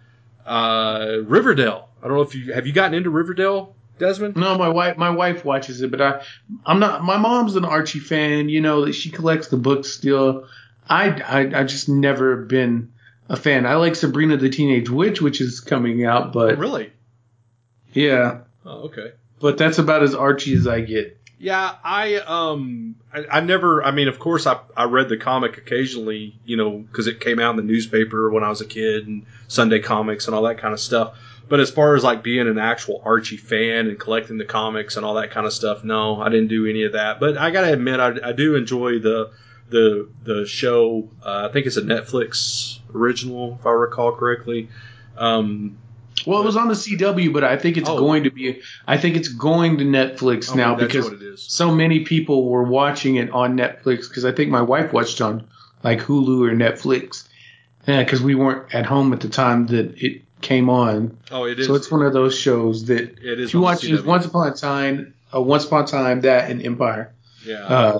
Uh, Riverdale. I don't know if you have you gotten into Riverdale, Desmon. No, my wife my wife watches it, but I I'm not. My mom's an Archie fan. You know that she collects the books still. I I I just never been a fan. I like Sabrina the Teenage Witch, which is coming out, but really? yeah, Oh, okay. but that's about as Archie as I get. Yeah, I um, I, I never. I mean, of course, I I read the comic occasionally, you know, because it came out in the newspaper when I was a kid and Sunday comics and all that kind of stuff. But as far as like being an actual Archie fan and collecting the comics and all that kind of stuff, no, I didn't do any of that. But I gotta admit, I, I do enjoy the the the show. Uh, I think it's a Netflix original, if I recall correctly. Um, Well, it was on the CW, but I think it's Oh. going to be. I think it's going to Netflix oh, now because what it is. so many people were watching it on Netflix because I think my wife watched on like Hulu or Netflix. Yeah, because we weren't at home at the time that it came on. Oh, it is. So it's one of those shows that it is. you watch. Once Upon a Time, uh, Once Upon a Time, that and Empire. Yeah. Uh,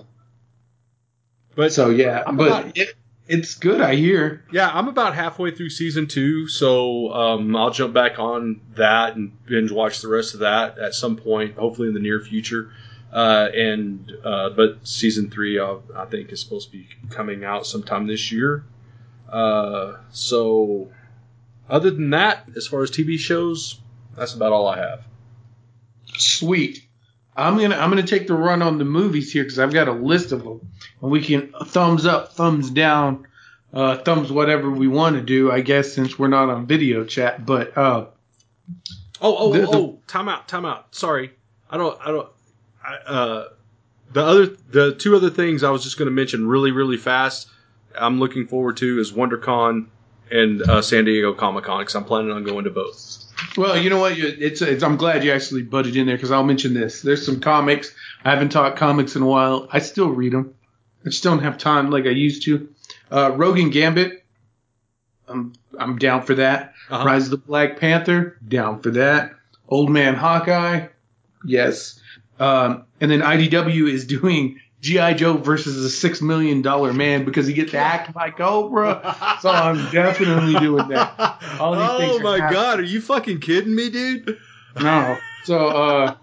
but so yeah, I'm but about- it, it's good. I hear. Yeah, I'm about halfway through season two, so um, I'll jump back on that and binge watch the rest of that at some point, hopefully in the near future. Uh, and uh, but season three, uh, I think, is supposed to be coming out sometime this year. Uh, so other than that, as far as TV shows, that's about all I have. Sweet. I'm gonna I'm gonna take the run on the movies here because I've got a list of them, and we can thumbs up, thumbs down, uh, thumbs whatever we want to do. I guess since we're not on video chat, but uh, Oh, oh, The- oh, oh, time out, time out. Sorry. I don't, I don't, I, uh, the other, the two other things I was just going to mention really, really fast. I'm looking forward to is WonderCon and uh, San Diego Comic Con because I'm planning on going to both. Well, you know what? It's, it's I'm glad you actually butted in there because I'll mention this. There's some comics. I haven't taught comics in a while. I still read them. I just don't have time like I used to. Uh, Rogue and Gambit. I'm I'm down for that. Uh-huh. Rise of the Black Panther, down for that. Old Man Hawkeye, yes. Um, and then IDW is doing GI Joe versus a six million dollar man because he gets hacked by Cobra. So I'm definitely doing that. Oh my happening. god, are you fucking kidding me, dude? No. So uh,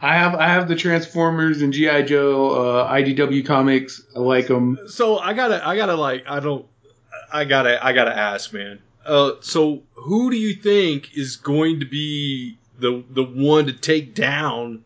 I have I have the Transformers and GI Joe uh, IDW comics. I like them. So I gotta, I gotta like, I don't, I gotta, I gotta ask, man. Uh, so who do you think is going to be the the one to take down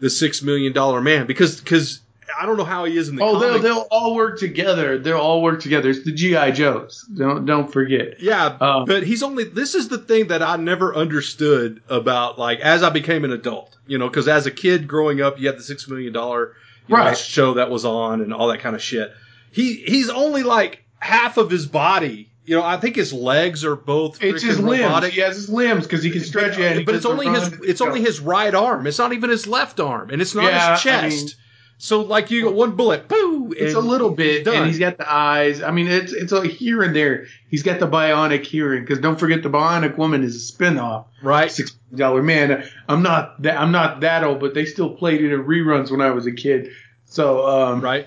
the six million dollar man? Because because I don't know how he is in the Oh, they'll they'll all work together. They'll all work together. It's the GI Joes. Don't don't forget. yeah, Um, but he's only. This is the thing that I never understood about like as I became an adult. You know, because as a kid growing up, you had the six million dollar Right. show that was on and all that kind of shit. He he's only like half of his body. You know, I think his legs are both. It's his limbs. robotic. He has his limbs because he can stretch it. and but it's only his it's only his right arm. It's not even his left arm, and it's not Yeah, his chest. So like you got one bullet, boo. It's a little bit, done. and he's got the eyes. I mean, it's it's a here and there. He's got the bionic hearing because don't forget the bionic woman is a spinoff. right. Six dollar man. I'm not that I'm not that old, but they still played it in reruns when I was a kid. So um, Right.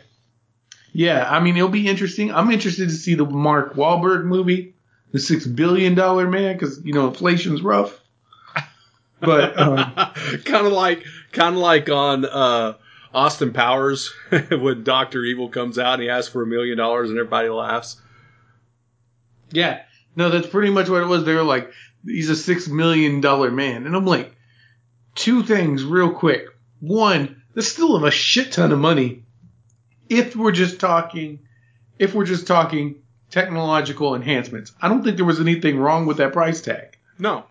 yeah, I mean it'll be interesting. I'm interested to see the Mark Wahlberg movie, the six billion dollar man, because you know inflation's rough. But um, kind of like kind of like on uh, Austin Powers when Doctor Evil comes out and he asks for a million dollars and everybody laughs. Yeah. No, that's pretty much what it was. They were like, he's a six million dollar man. And I'm like, two things real quick. One, that's still a shit ton of money. If we're just talking, if we're just talking technological enhancements, I don't think there was anything wrong with that price tag. No.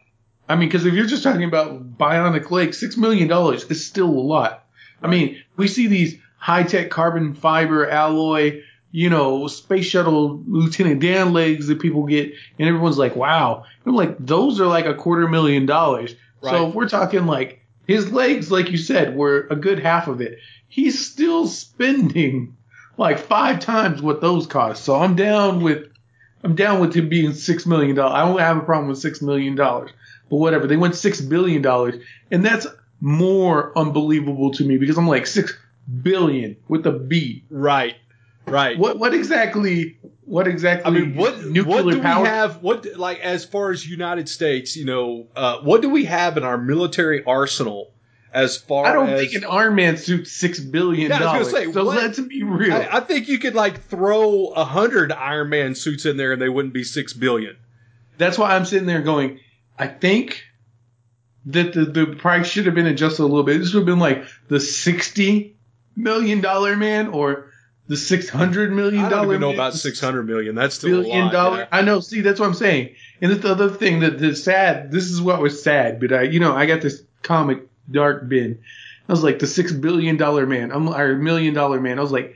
I mean, because if you're just talking about bionic leg, six million dollars is still a lot. I mean, we see these high tech carbon fiber alloy, you know, space shuttle Lieutenant Dan legs that people get, and everyone's like, wow. And I'm like, those are like a quarter million dollars. So if we're talking like his legs, like you said, were a good half of it. He's still spending like five times what those cost. So I'm down with I'm down with him being six million dollars. I don't have a problem with six million dollars, but whatever. They went six billion dollars, and that's more unbelievable to me because I'm like six billion with a B. Right. Right. What what exactly? What exactly? I mean, what nuclear what do power? we have? What like as far as United States, you know, uh, what do we have in our military arsenal? As far as I don't as think an Iron Man suit's six billion Yeah, I dollars. was gonna say, so what- let's be real. I, I think you could like throw a hundred Iron Man suits in there and they wouldn't be six billion. That's why I'm sitting there going, I think that the, the price should have been adjusted a little bit. This would have been like the sixty million dollar man or the six hundred million dollar. I don't even know man. about six hundred million. That's still billion a lot, dollar. yeah. I know. See, that's what I'm saying. And the other thing that the sad. This is what was sad. But I, you know, I got this comic dark bin. I was like the six billion dollar man. I'm or million dollar man. I was like,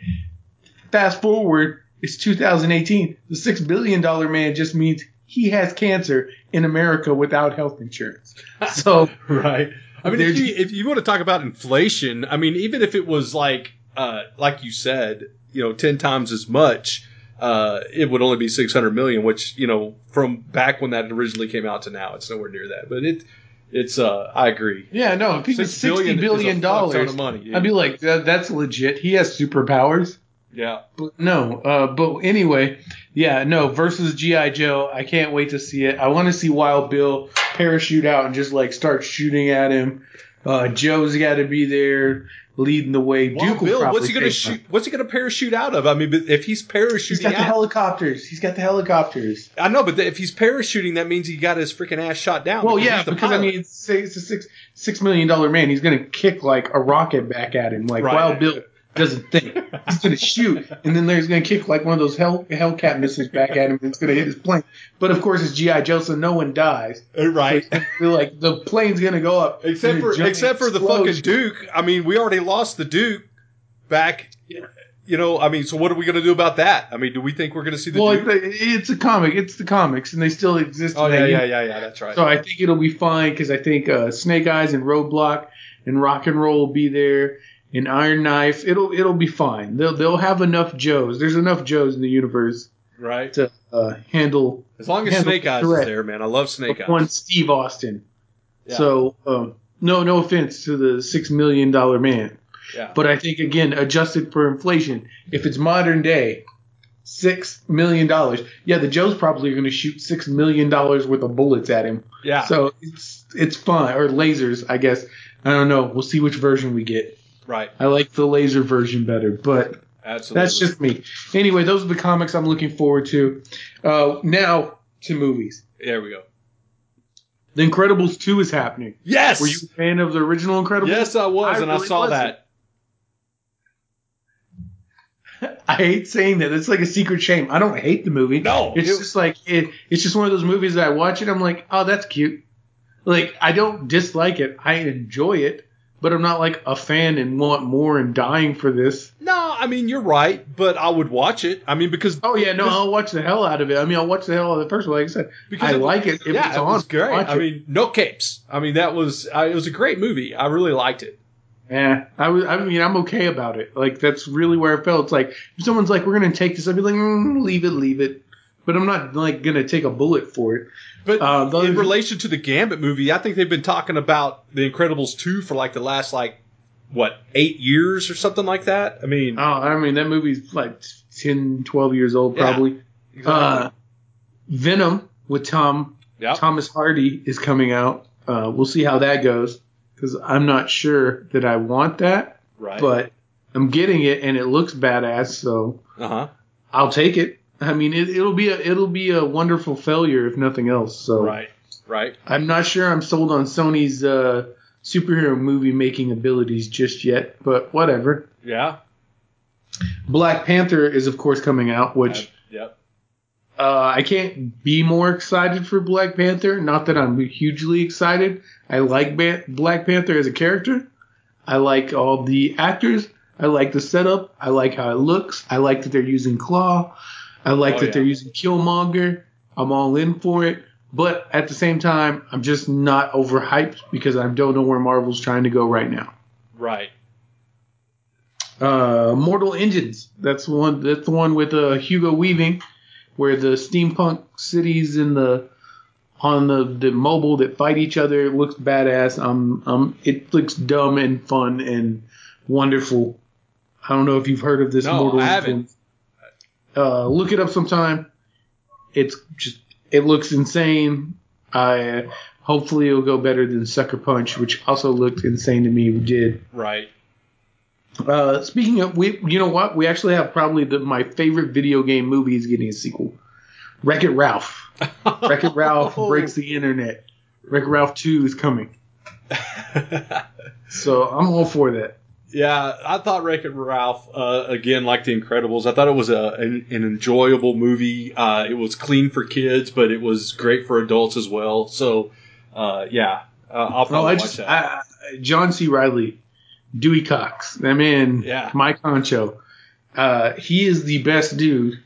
fast forward. It's 2018. The six billion dollar man just means he has cancer in America without health insurance. So right. I mean, if you, if you want to talk about inflation, I mean, even if it was like, uh, like you said, you know, ten times as much, uh, it would only be six hundred million. Which you know, from back when that originally came out to now, it's nowhere near that. But it, it's, uh, I agree. yeah, no, if he was Six sixty billion billion ton dollars, of money. I'd be like, that, that's legit. He has superpowers. Yeah. But no, uh, but anyway, yeah, no, versus G.I. Joe. I can't wait to see it. I want to see Wild Bill parachute out and just like start shooting at him. Uh, Joe's got to be there leading the way. Well, Duke will Bill, what's he going to take shoot? What's he going to parachute out of? I mean, but if he's parachuting He's got the out, helicopters. He's got the helicopters. I know, but if he's parachuting, that means he got his freaking ass shot down. Well, because yeah, he's the because I mean, it's, it's a six six million dollar man. He's gonna kick like a rocket back at him, like Right. Wild Bill doesn't think. He's gonna shoot, and then there's gonna kick like one of those Hell Hellcat missiles back at him, and it's gonna hit his plane. But of course, it's GI Joe, so no one dies. Uh, right. We're like the plane's gonna go up, Except for except for the explosion. fucking Duke. I mean, we already lost the Duke back. You know, I mean, so what are we going to do about that? I mean, do we think we're going to see the Well, Duke? it's a, comic. It's the comics, and they still exist. oh yeah, yeah, yeah, yeah. That's right. So I think it'll be fine because I think uh, Snake Eyes and Roadblock and Rock and Roll will be there, and Iron Knife. It'll it'll be fine. They'll they'll have enough Joes. There's enough Joes in the universe right. to uh, handle As long as handle Snake Eyes is there, man. I love Snake Eyes. one Steve Austin. Yeah. So um, no no offense to the six million dollar man, Yeah. but I think again adjusted for inflation, if it's modern day. Six million dollars. Yeah, the Joes probably are going to shoot six million dollars worth of bullets at him. yeah. So it's it's fun or lasers, I guess. I don't know. We'll see which version we get. Right. I like the laser version better, but Absolutely. that's just me. Anyway, those are the comics I'm looking forward to. Uh, now to movies. There we go. The Incredibles 2 is happening. Yes. Were you a fan of the original Incredibles? Yes, I was, I and I saw wasn't. that. I hate saying that. It's like a secret shame. I don't hate the movie. No, It's it- just like it, it's just one of those movies that I watch it. I'm like, oh, that's cute. Like I don't dislike it. I enjoy it, but I'm not like a fan and want more and dying for this. No, I mean you're right, but I would watch it. I mean because Oh yeah, no, Because- I'll watch the hell out of it. I mean, I'll watch the hell out of the first one. Like I said, because I it- like it. If yeah, it's it on, was great. watch I it. mean, no capes. I mean that was I, it was a great movie. I really liked it. Yeah, I was. I mean, I'm okay about it. Like that's really where I felt. It's like if someone's like, "We're gonna take this," I'd be like, mm, "Leave it, leave it." But I'm not like gonna take a bullet for it. But Uh, in relation to the Gambit movie, I think they've been talking about the Incredibles two for like the last like what eight years or something like that. I mean, Oh, I mean, that movie's like 10, 12 years old, Yeah. probably. Uh, Venom with Tom Yep. Thomas Hardy is coming out. Uh, we'll see how that goes because I'm not sure that I want that, right. but I'm getting it and it looks badass, so uh huh. I'll take it. I mean, it, it'll be a it'll be a wonderful failure if nothing else. So Right. Right. I'm not sure I'm sold on Sony's uh, superhero movie making abilities just yet, but whatever. Yeah. Black Panther is of course coming out, which. yep. Uh, I can't be more excited for Black Panther. Not that I'm hugely excited. I like ba- Black Panther as a character. I like all the actors. I like the setup. I like how it looks. I like that they're using Klaue. I like Oh, that yeah. they're using Killmonger. I'm all in for it. But at the same time, I'm just not overhyped because I don't know where Marvel's trying to go right now. Right. Uh, Mortal Engines. That's the one. That's the one with uh, Hugo Weaving, where the steampunk cities in the on the, the mobile that fight each other it looks badass. Um, um, it looks dumb and fun and wonderful. I don't know if you've heard of this. No, Mortal I haven't. Engines. Uh, look it up sometime. It's just it looks insane. I hopefully it'll go better than Sucker Punch, which also looked insane to me. We Did Right. uh, speaking of, we, you know what? We actually have probably the, my favorite video game movie is getting a sequel. Wreck It Ralph. Wreck It Ralph breaks the internet. Wreck It Ralph 2 is coming. So I'm all for that. Yeah, I thought Wreck It Ralph uh, again, like The Incredibles. I thought it was a an, an enjoyable movie. Uh, it was clean for kids, but it was great for adults as well. So, uh, yeah, uh, I'll Oh, probably I watch just, that. I, I- John C. Reilly, Dewey Cox, that man, Yeah. Mike Concho, uh, he is the best dude.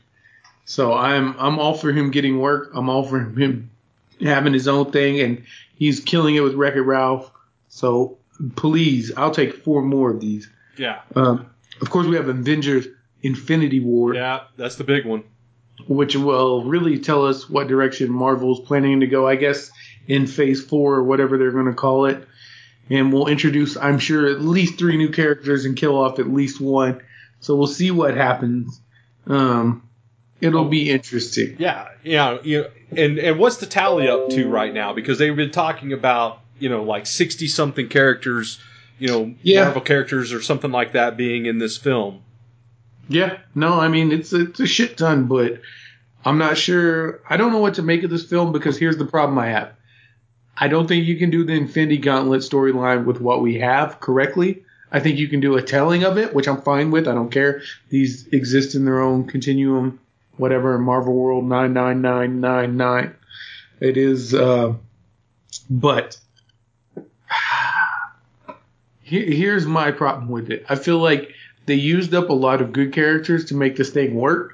So I'm I'm all for him getting work. I'm all for him having his own thing, and he's killing it with Wreck It Ralph. So please, I'll take four more of these. yeah, Um, of course, we have Avengers Infinity War, yeah, that's the big one. which will really tell us what direction Marvel's planning to go, I guess, in phase four or whatever they're going to call it. And we'll introduce, I'm sure, at least three new characters and kill off at least one. So we'll see what happens. Um, it'll be interesting. Yeah, yeah, you know, and and what's the tally up to right now? Because they've been talking about you know like sixty something characters, you know, Yeah. Marvel characters or something like that being in this film. Yeah, no, I mean it's it's a shit ton, but I'm not sure. I don't know what to make of this film because here's the problem I have. I don't think you can do the Infinity Gauntlet storyline with what we have correctly. I think you can do a telling of it, which I'm fine with. I don't care. These exist in their own continuum, whatever. Marvel World nine nine nine nine nine. It is, uh, but here, here's my problem with it. I feel like they used up a lot of good characters to make this thing work.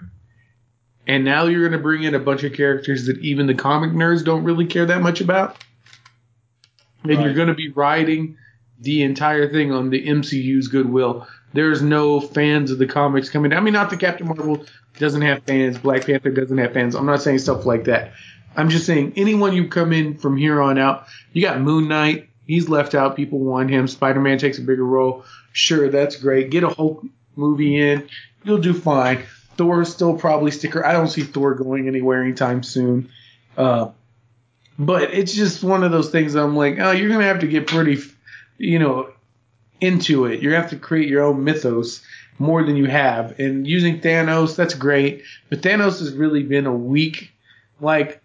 And now you're going to bring in a bunch of characters that even the comic nerds don't really care that much about. And Right. you're going to be riding the entire thing on the MCU's goodwill. There's no fans of the comics coming. I mean, not the Captain Marvel doesn't have fans, Black Panther doesn't have fans. I'm not saying stuff like that. I'm just saying anyone you come in from here on out, you got Moon Knight. He's left out. People want him. Spider Man takes a bigger role. Sure, that's great. Get a Hulk movie in. You'll do fine. Thor still probably sticker. I don't see Thor going anywhere anytime soon. Uh, but it's just one of those things. I'm like, oh, you're gonna have to get pretty, you know, into it. You're gonna have to create your own mythos more than you have. And using Thanos, that's great. But Thanos has really been a weak, like,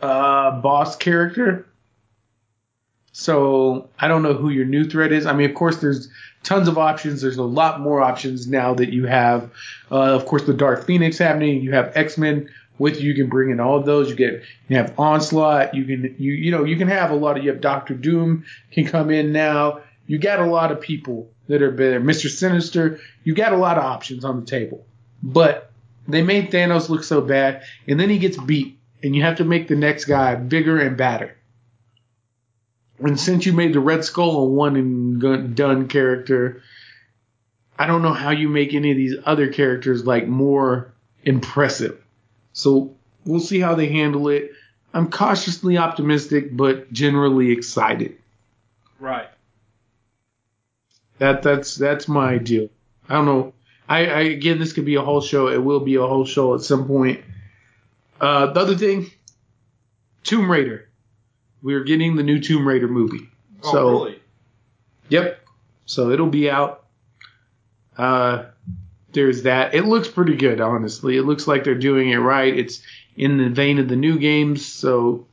uh, boss character. So I don't know who your new threat is. I mean, of course, there's tons of options. There's a lot more options now that you have. Uh, of course, the Dark Phoenix happening. You have X Men with you. You can bring in all of those. You get you have Onslaught. You can you you know you can have a lot of. You have Doctor Doom can come in now. You got a lot of people that are there. Mister Sinister. You got a lot of options on the table. But they made Thanos look so bad, and then he gets beat, and you have to make the next guy bigger and badder. And since you made the Red Skull a one and done character, I don't know how you make any of these other characters like more impressive. So we'll see how they handle it. I'm cautiously optimistic, but generally excited. Right. That that's that's my deal. I don't know. I, I again, this could be a whole show. It will be a whole show at some point. Uh, the other thing, Tomb Raider. We're getting the new Tomb Raider movie. Oh, so really? Yep. So it'll be out. Uh, there's that. It looks pretty good, honestly. It looks like they're doing it right. It's in the vein of the new games, so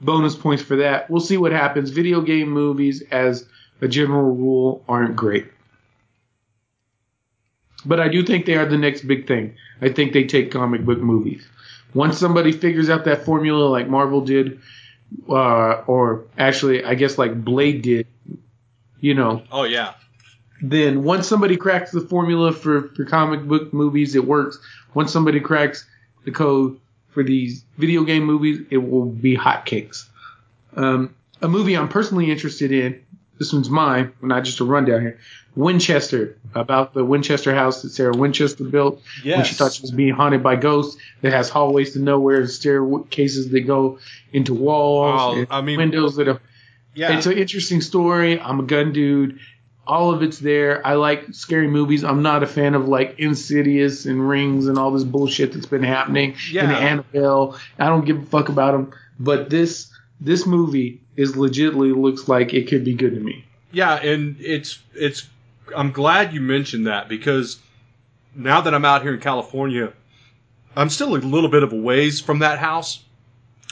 bonus points for that. We'll see what happens. Video game movies, as a general rule, aren't great. But I do think they are the next big thing. I think they take comic book movies. Once somebody figures out that formula like Marvel did, uh, or actually, I guess like Blade did, you know, Oh yeah. then once somebody cracks the formula for, for comic book movies, it works. Once somebody cracks the code for these video game movies, it will be hotcakes. Um, a movie I'm personally interested in, this one's mine, not just a rundown here. Winchester, about the Winchester house that Sarah Winchester built when she thought she was being haunted by ghosts. That has hallways to nowhere and staircases that go into walls, Oh, and I mean- windows that are Yeah. it's an interesting story. I'm a gun dude. All of it's there. I like scary movies. I'm not a fan of like Insidious and Rings and all this bullshit that's been happening. Yeah. And Annabelle. I don't give a fuck about them. But this this movie is legitly looks like it could be good to me. Yeah, and it's it's. I'm glad you mentioned that because now that I'm out here in California, I'm still a little bit of a ways from that house,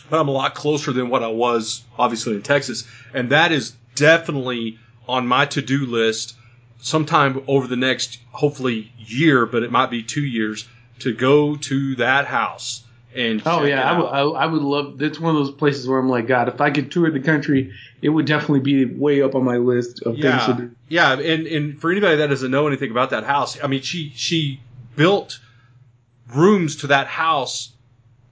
but I'm a lot closer than what I was obviously in Texas, and that is definitely on my to-do list sometime over the next hopefully year, but it might be two years to go to that house and Oh yeah, I would, out. I, would love. That's one of those places where I'm like, God, if I could tour the country, it would definitely be way up on my list of things to do. yeah, and and for anybody that doesn't know anything about that house, I mean, she she built rooms to that house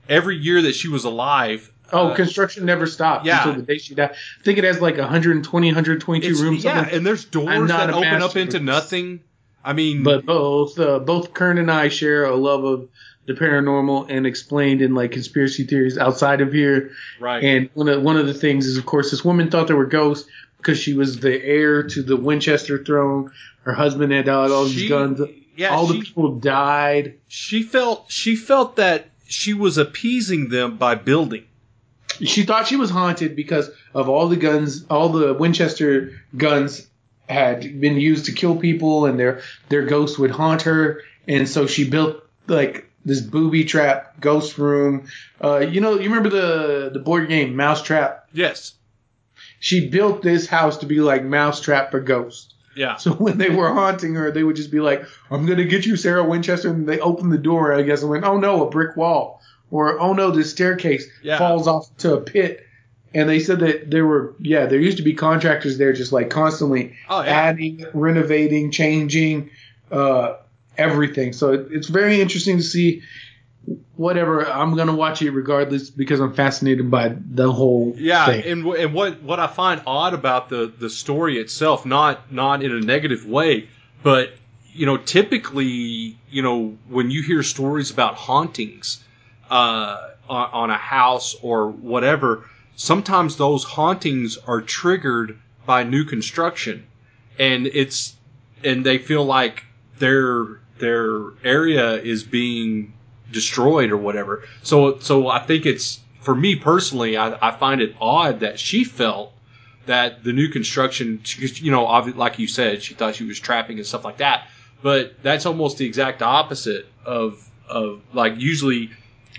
every year that she was alive. Oh, Uh, construction never stopped yeah. until the day she died. I think it has like 120, 122 It's- rooms. yeah, something. and there's doors that open up into nothing. I mean, But both uh, both Curn and I share a love of the paranormal and explained in like conspiracy theories outside of here. right, And one of one of the things is, of course, this woman thought there were ghosts because she was the heir to the Winchester throne. Her husband had all, all these guns. yeah, all she, the people died. she felt she felt that she was appeasing them by building. she thought she was haunted because of all the guns, all the Winchester guns had been used to kill people, and their their ghosts would haunt her, and so she built like this booby trap ghost room. Uh, you know, you remember the the board game Mousetrap? Yes. She built this house to be like Mousetrap for ghosts. Yeah. So when they were haunting her, they would just be like, "I'm gonna get you, Sarah Winchester," and they opened the door, I guess, and went, "Oh no, a brick wall," or "Oh no, this staircase Yeah. falls off to a pit." And they said that there were, yeah, there used to be contractors there, just like constantly Oh, yeah. adding, renovating, changing, uh, everything. So it, it's very interesting to see. Whatever, I'm gonna watch it regardless because I'm fascinated by the whole Yeah, thing. and and what what I find odd about the the story itself, not not in a negative way, but you know, typically, you know, when you hear stories about hauntings uh, on, on a house or whatever, sometimes those hauntings are triggered by new construction, and it's and they feel like their their area is being destroyed or whatever. So so I think it's for me personally, I, I find it odd that she felt that the new construction, you know, like you said, she thought she was trapping and stuff like that. But that's almost the exact opposite of of like usually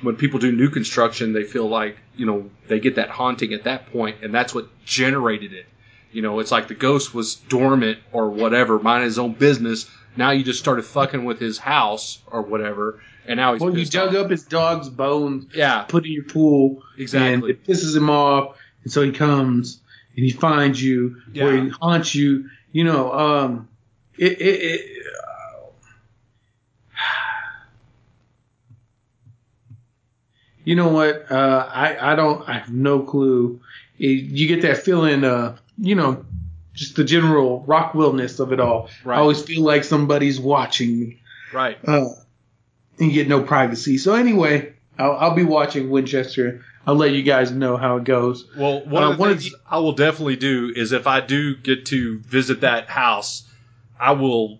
when people do new construction, they feel like you know they get that haunting at that point, and that's what generated it. You know, it's like the ghost was dormant or whatever, minding his own business. Now you just started fucking with his house or whatever, and now he's well, you dug off. up his dog's bones, Yeah, put in your pool, and exactly. it pisses him off, and so he comes and he finds you, or he haunts you. You know, um, it, it, it you know what? Uh, I I don't. I have no clue. It, you get that feeling, uh, you know, just the general Rockwellness of it all. Right. I always feel like somebody's watching me right. uh, and get no privacy. So anyway, I'll, I'll be watching Winchester. I'll let you guys know how it goes. Well, one Uh, of the of things I will definitely do is if I do get to visit that house, I will,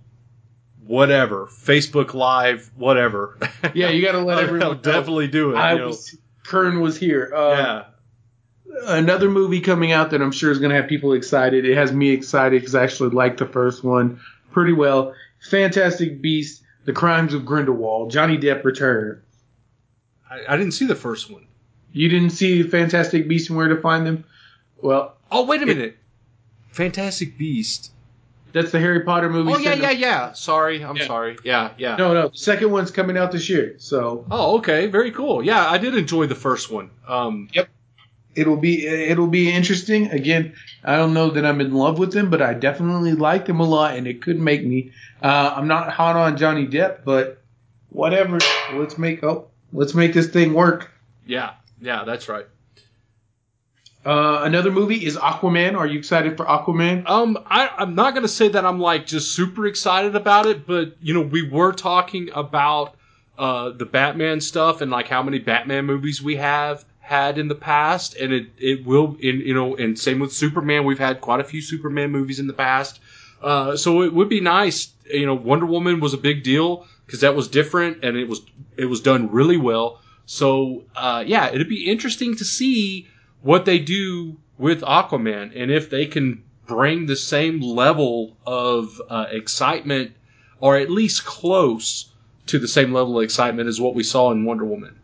whatever, Facebook Live, whatever. Yeah, you got to let everyone I'll know. definitely do it. I was Curn was here. Uh, yeah, Another movie coming out that I'm sure is going to have people excited. It has me excited because I actually liked the first one pretty well. Fantastic Beasts: The Crimes of Grindelwald. Johnny Depp return. I, I didn't see the first one. You didn't see Fantastic Beasts and Where to Find Them? Well, Oh, wait a minute. Fantastic Beast. that's the Harry Potter movie. Oh yeah, yeah, yeah. Sorry, I'm Yeah. sorry. Yeah, yeah. No, no. The second one's coming out this year, so Oh, okay, very cool. Yeah, I did enjoy the first one. Um, it'll be it'll be interesting. Again, I don't know that I'm in love with him, but I definitely like him a lot, and it could make me. Uh, I'm not hot on Johnny Depp, but whatever. Let's make oh, let's make this thing work. yeah, yeah, that's right. Uh, another movie is Aquaman. Are you excited for Aquaman? Um, I, I'm not gonna say that I'm like just super excited about it, but you know, we were talking about uh, the Batman stuff and like how many Batman movies we have had in the past, and it it will, in you know, and same with Superman. We've had quite a few Superman movies in the past, uh, so it would be nice. You know, Wonder Woman was a big deal because that was different and it was it was done really well. So uh, yeah, it'd be interesting to see what they do with Aquaman and if they can bring the same level of uh, excitement or at least close to the same level of excitement as what we saw in Wonder Woman.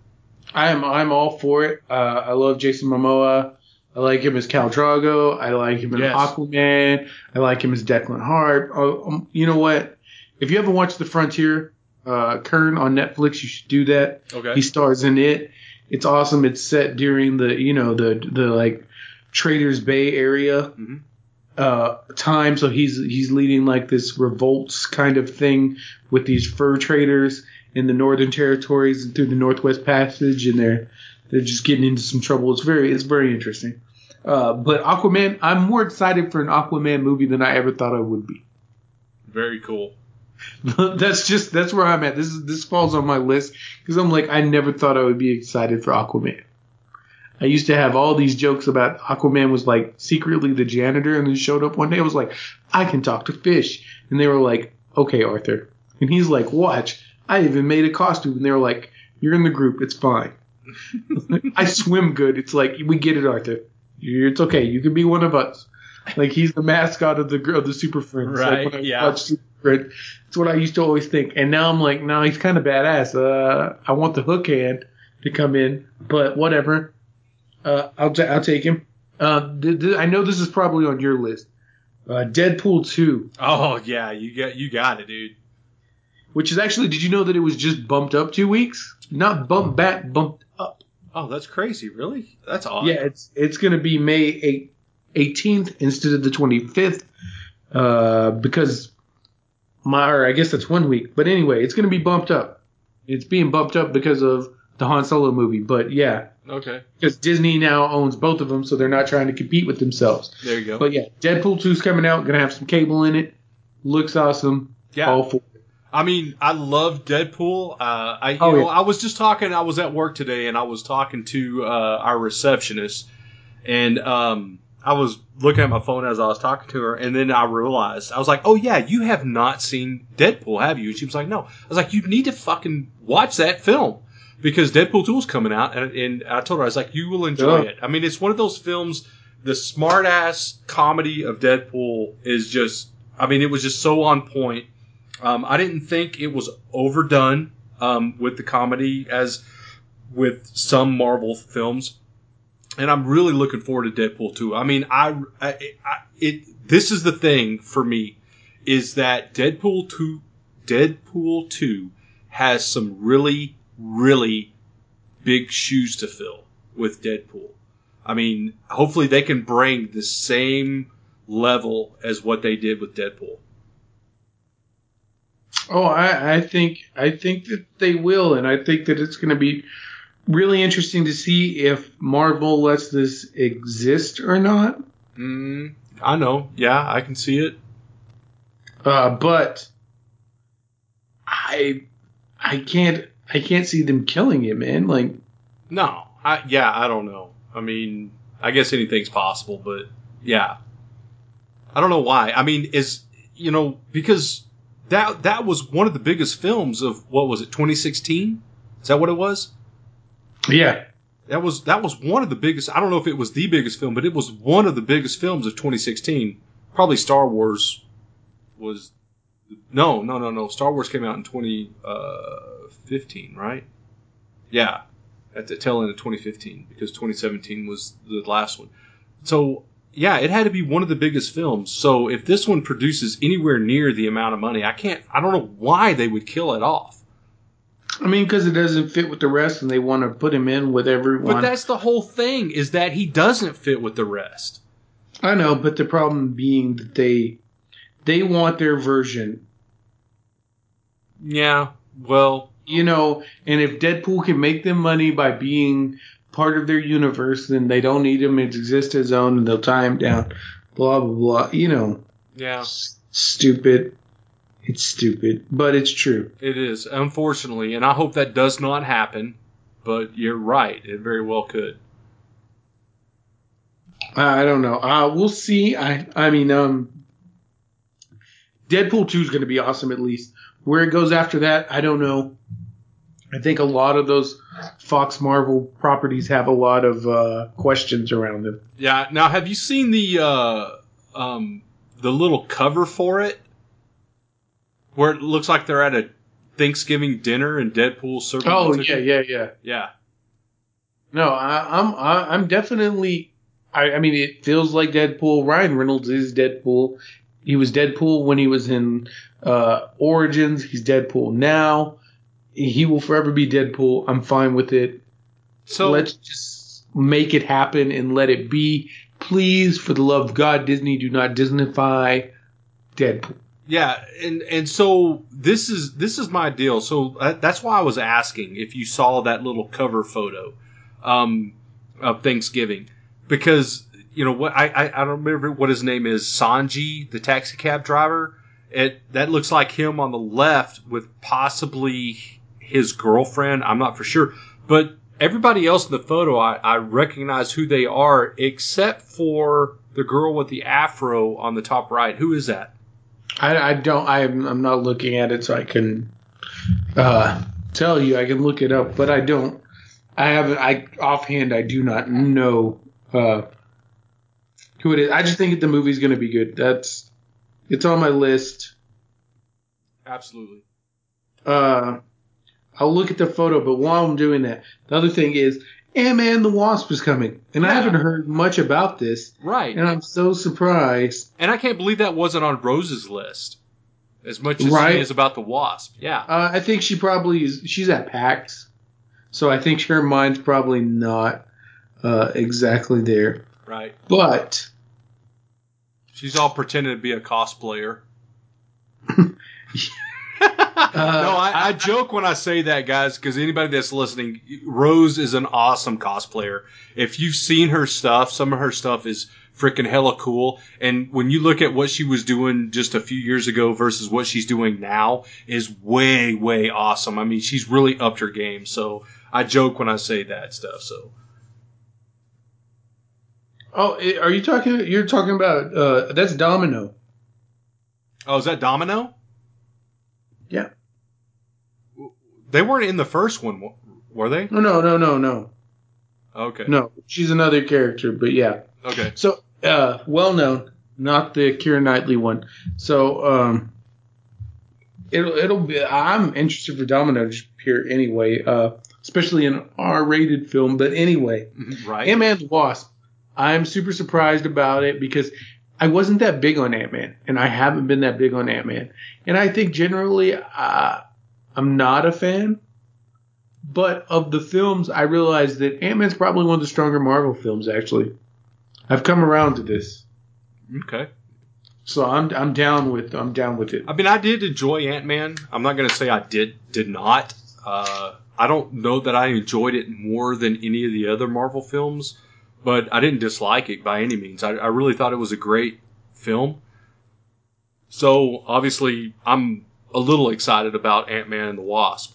I am I'm all for it. Uh, I love Jason Momoa. I like him as Khal Drogo. I like him as Yes. Aquaman. I like him as Declan Harp. Oh, um, you know what? If you haven't watched The Frontier, uh, Curn on Netflix, you should do that. Okay. He stars in it. It's awesome. It's set during the you know the the like Traders Bay area Mhm. uh, time. So he's he's leading like this revolts kind of thing with these fur traders in the Northern Territories and through the Northwest Passage, and they're they're just getting into some trouble. It's very it's very interesting. Uh, but Aquaman, I'm more excited for an Aquaman movie than I ever thought I would be. Very cool. that's just that's where I'm at. This is this falls on my list because I'm like I never thought I would be excited for Aquaman. I used to have all these jokes about Aquaman was like secretly the janitor and then showed up one day. I was like, I can talk to fish, and they were like, Okay, Arthur, and he's like, Watch, I even made a costume, and they were like, You're in the group, it's fine. I swim good. It's like we get it, Arthur. It's okay. You can be one of us. Like he's the mascot of the of the Super Friends. Right, Like yeah. Super Friends, it's what I used to always think. And now I'm like, no, he's kind of badass. Uh, I want the hook hand to come in, but whatever. Uh, I'll I'll take him. Uh, th- th- I know this is probably on your list. Uh, Deadpool Oh yeah, you got you got it, dude. Which is actually, did you know that it was just bumped up two weeks? Not bumped back, bumped up. Oh, that's crazy. Really? That's odd. Yeah, it's it's going to be May 8, 18th instead of the 25th uh, because my or I guess that's one week. But anyway, it's going to be bumped up. It's being bumped up because of the Han Solo movie. But yeah, Okay. because Disney now owns both of them, so they're not trying to compete with themselves. There you go. But yeah, Deadpool 2's coming out. Going to have some cable in it. Looks awesome. yeah. All for it. I mean, I love Deadpool. Uh, I you Oh, know yeah. I was just talking. I was at work today, and I was talking to uh, our receptionist, and um, I was looking at my phone as I was talking to her, and then I realized I was like, "Oh yeah, you have not seen Deadpool, have you?" And she was like, "No." I was like, "You need to fucking watch that film." Because Deadpool 2 is coming out, and, and I told her, I was like, you will enjoy Yeah. it. I mean, it's one of those films, the smart ass comedy of Deadpool is just, I mean, it was just so on point. Um, I didn't think it was overdone um, with the comedy as with some Marvel films, and I'm really looking forward to Deadpool 2. I mean, I, I, I it this is the thing for me is that Deadpool 2 Deadpool 2 has some really really big shoes to fill with Deadpool. I mean, hopefully they can bring the same level as what they did with Deadpool. Oh, I, I think I think that they will, and I think that it's going to be really interesting to see if Marvel lets this exist or not. Mm, I know. Yeah, I can see it. Uh, but I I can't I can't see them killing it, man. Like No, I yeah, I don't know. I mean, I guess anything's possible, but yeah, I don't know why. I mean, is you know because that that was one of the biggest films of what was it 2016? Is that what it was? yeah, That was that was one of the biggest. I don't know if it was the biggest film, but it was one of the biggest films of 2016. Probably Star Wars was. No, no, no, no. Star Wars came out in 2015, uh, right? Yeah, at the tail end of 2015 because 2017 was the last one. So yeah, it had to be one of the biggest films. So if this one produces anywhere near the amount of money, I can't. I don't know why they would kill it off. I mean because it doesn't fit with the rest, and they want to put him in with everyone. But that's the whole thing is that he doesn't fit with the rest. I know, but the problem being that they they want their version, Yeah. Well, you know. And if Deadpool can make them money by being part of their universe, then they don't need him to exist his own, and they'll tie him down. Blah blah blah. You know, yeah, S- stupid. It's stupid, but it's true. it is, unfortunately, and I hope that does not happen. But you're right; it very well could. I don't know. Uh, we'll see. I I mean, um, Deadpool two is going to be awesome. At least where it goes after that, I don't know. I think a lot of those Fox Marvel properties have a lot of uh, questions around them. Yeah. Now, have you seen the uh, um, the little cover for it, where it looks like they're at a Thanksgiving dinner and Deadpool serving? Oh yeah, yeah, yeah. yeah. No, I, I'm I, I'm definitely. I, I mean, it feels like Deadpool. Ryan Reynolds is Deadpool. He was Deadpool when he was in uh, Origins. He's Deadpool now. He will forever be Deadpool. I'm fine with it. So Let's just make it happen and let it be. Please, for the love of God, Disney, do not Disneyfy Deadpool. Yeah, and and so this is this is my deal. So uh, that's why I was asking if you saw that little cover photo um, of Thanksgiving because you know what I, I I don't remember what his name is Sanji the taxi cab driver. It that looks like him on the left with possibly his girlfriend. I'm not for sure, but everybody else in the photo I, I recognize who they are except for the girl with the afro on the top right. Who is that? I, I don't. I'm, I'm not looking at it, so I can uh, tell you. I can look it up, but I don't. I haven't. I offhand, I do not know uh, who it is. I just think the movie's going to be good. That's it's on my list. Absolutely. Uh, I'll look at the photo, but while I'm doing that, the other thing is Ant Man the Wasp is coming, and I haven't heard much about this, Right. and I'm so surprised. And I can't believe that wasn't on Rose's list. As much as Right. she is about the Wasp. Yeah. Uh, I think she probably is. She's at PAX, so I think her mind's probably not uh, exactly there. Right. But She's all pretending to be a cosplayer. uh, no, I, I joke when I say that, guys, because anybody that's listening, Rose is an awesome cosplayer. If you've seen her stuff, some of her stuff is freaking hella cool. And when you look at what she was doing just a few years ago versus what she's doing now, is way, way awesome. I mean, she's really upped her game. So I joke when I say that stuff. So oh, eh, are you talking? You're talking about uh, that's Domino. oh, is that Domino? Yeah. They weren't in the first one, were they? No, no, no, no, no, Okay. no. She's another character, but yeah. Okay. So, uh, well known, not the Keira Knightley one. So, um, it'll it'll be. I'm interested for Domino to appear anyway, uh, especially an R-rated film. But anyway, Right. Ant Man Wasp. I'm super surprised about it because I wasn't that big on Ant Man, and I haven't been that big on Ant Man. And I think generally, uh, I'm not a fan. But of the films, I realized that Ant Man's probably one of the stronger Marvel films. Actually, I've come around to this, okay. so I'm I'm down with I'm down with it. I mean, I did enjoy Ant Man. I'm not going to say I did did not. Uh, I don't know that I enjoyed it more than any of the other Marvel films, but I didn't dislike it by any means. I, I really thought it was a great film. So obviously, I'm a little excited about Ant Man and the Wasp.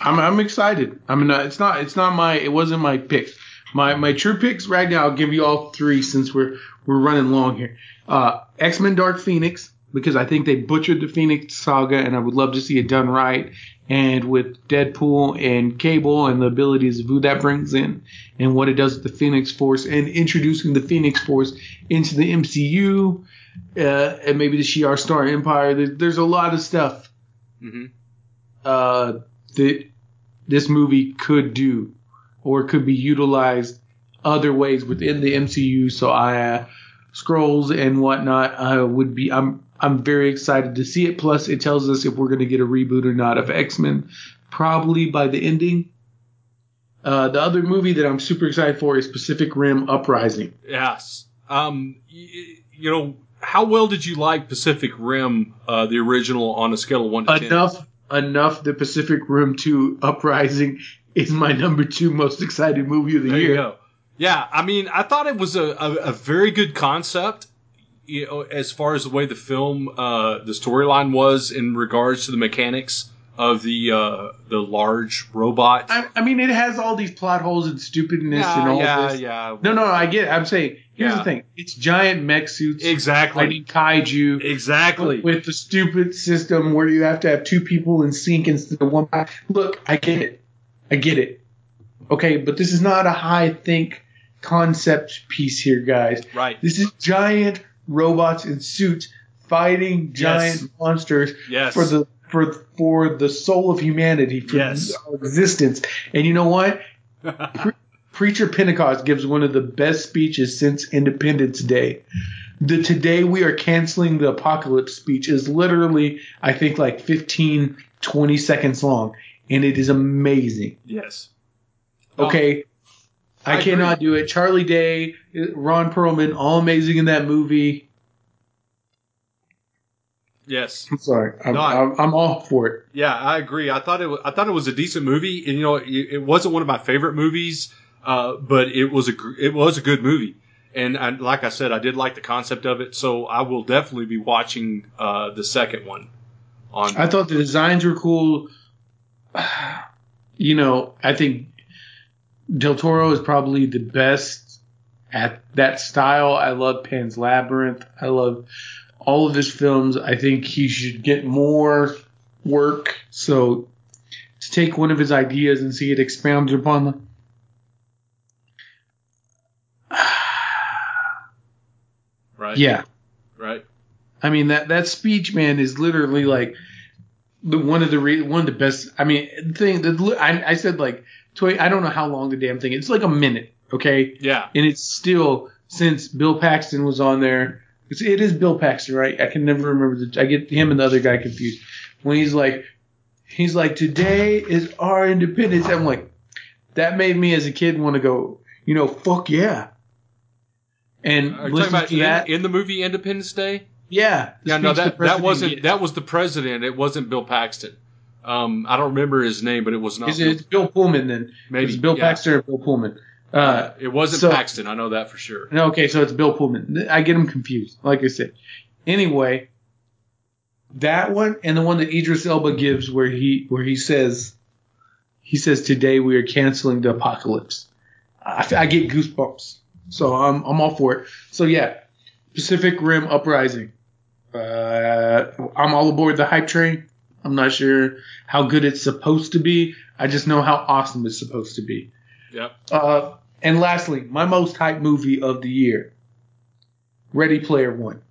I'm I'm excited. I mean, uh, it's not it's not my it wasn't my picks. My my true picks right now. I'll give you all three since we're we're running long here. Uh, X Men Dark Phoenix because I think they butchered the Phoenix saga and I would love to see it done right. And with Deadpool and Cable and the abilities of who that brings in and what it does with the Phoenix Force and introducing the Phoenix Force into the MCU uh, and maybe the Shi'ar Star Empire. There's a lot of stuff hmm uh, that this movie could do or could be utilized other ways within the MCU. So I, uh, scrolls and whatnot, uh, would be, I'm, I'm very excited to see it. Plus it tells us if we're going to get a reboot or not of X-Men, probably by the ending. Uh, the other movie that I'm super excited for is Pacific Rim Uprising. Yes. Um, y- you know, how well did you like Pacific Rim, uh, the original, on a scale of one to ten? Enough, enough. The Pacific Rim 2 Uprising is my number two most excited movie of the There year. you go. Yeah, I mean, I thought it was a, a, a very good concept. You know, as far as the way the film, uh, the storyline was in regards to the mechanics of the uh, the large robot. I, I mean, it has all these plot holes and stupidness and all yeah, this. yeah. No, no, I get. It. I'm saying here's Yeah. the thing: it's giant mech suits Exactly. fighting kaiju Exactly. with the stupid system where you have to have two people in sync instead of one. Look, I get it. I get it. Okay, but this is not a high think concept piece here, guys. right. This is giant robots in suits fighting giant Yes. monsters Yes. for the for for the soul of humanity, for Yes. our existence. And you know what? Stacker Pentecost gives one of the best speeches since Independence Day. The today we are canceling the apocalypse speech is literally, I think, like 15, 20 seconds long. And it is amazing. yes. Okay. I, I cannot do it. Charlie Day, Ron Perlman, all amazing in that movie. Yes. I'm sorry. I'm, No, I- I'm, I'm all for it. Yeah, I agree. I thought it. Was, I thought it was a decent movie, and you know, it, it wasn't one of my favorite movies, uh, but it was a it was a good movie. And I, like I said, I did like the concept of it, so I will definitely be watching uh, the second one. On I thought the designs were cool. You know, I think Del Toro is probably the best at that style. I love Pan's Labyrinth. I love all of his films. I think he should get more work. So to take one of his ideas and see it expounded upon. Right. Yeah, Right. I mean that that speech, man, is literally like the one of the re- one of the best. I mean, thing that I, I said like tw- I don't know how long the damn thing. It's like a minute, okay, Yeah. and it's still since Bill Paxton was on there. It's, it is Bill Paxton, right? I can never remember the. I get him and the other guy confused when he's like, he's like, today is our independence. I'm like, that made me as a kid want to go, you know, fuck yeah. And Are listen about to in, that. in the movie Independence Day? yeah, Yeah, no, that that wasn't that was the president. It wasn't Bill Paxton. Um, I don't remember his name, but it was not. Is it it's Bill Pullman then? Maybe, it's Bill yeah. Paxton or Bill Pullman. Uh, it wasn't so- Paxton. I know that for sure. no, okay, so it's Bill Pullman. I get him confused. Like I said. Anyway, that one and the one that Idris Elba gives, where he where he says, he says today we are canceling the apocalypse. I, I get goosebumps. So I'm I'm all for it. So yeah, Pacific Rim Uprising. Uh, I'm all aboard the hype train. I'm not sure how good it's supposed to be. I just know how awesome it's supposed to be. Yep. Uh, and lastly, my most hyped movie of the year, Ready Player One.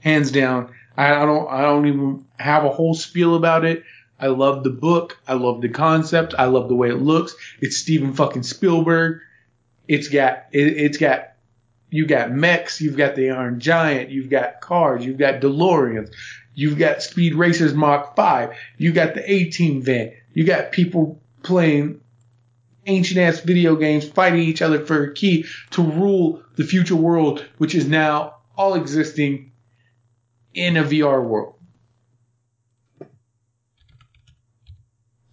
Hands down. I, I don't. I don't even have a whole spiel about it. I love the book. I love the concept. I love the way it looks. It's Steven fucking Spielberg. It's got. It, it's got. You got mechs. You've got the Iron Giant. You've got cars. You've got DeLoreans. You've got Speed Racers Mach 5. You got the A Team van. You got people playing ancient ass video games fighting each other for a key to rule the future world, which is now all existing in a VR world.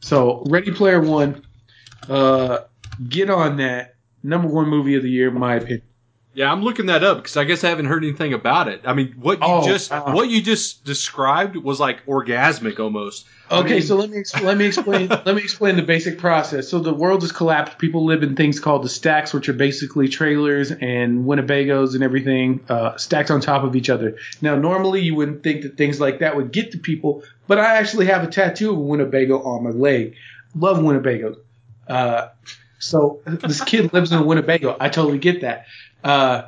So, Ready Player One, uh, get on that. Number one movie of the year, in my opinion. Yeah, I'm looking that up because I guess I haven't heard anything about it. I mean, what you Oh, just wow. what you just described was like orgasmic almost. I Okay, mean- so let me let me explain let me explain the basic process. So the world has collapsed. People live in things called the stacks, which are basically trailers and Winnebagos and everything uh, stacked on top of each other. Now, normally you wouldn't think that things like that would get to people, but I actually have a tattoo of a Winnebago on my leg. Love Winnebagos. Uh, so this kid lives in a Winnebago. I totally get that. Uh,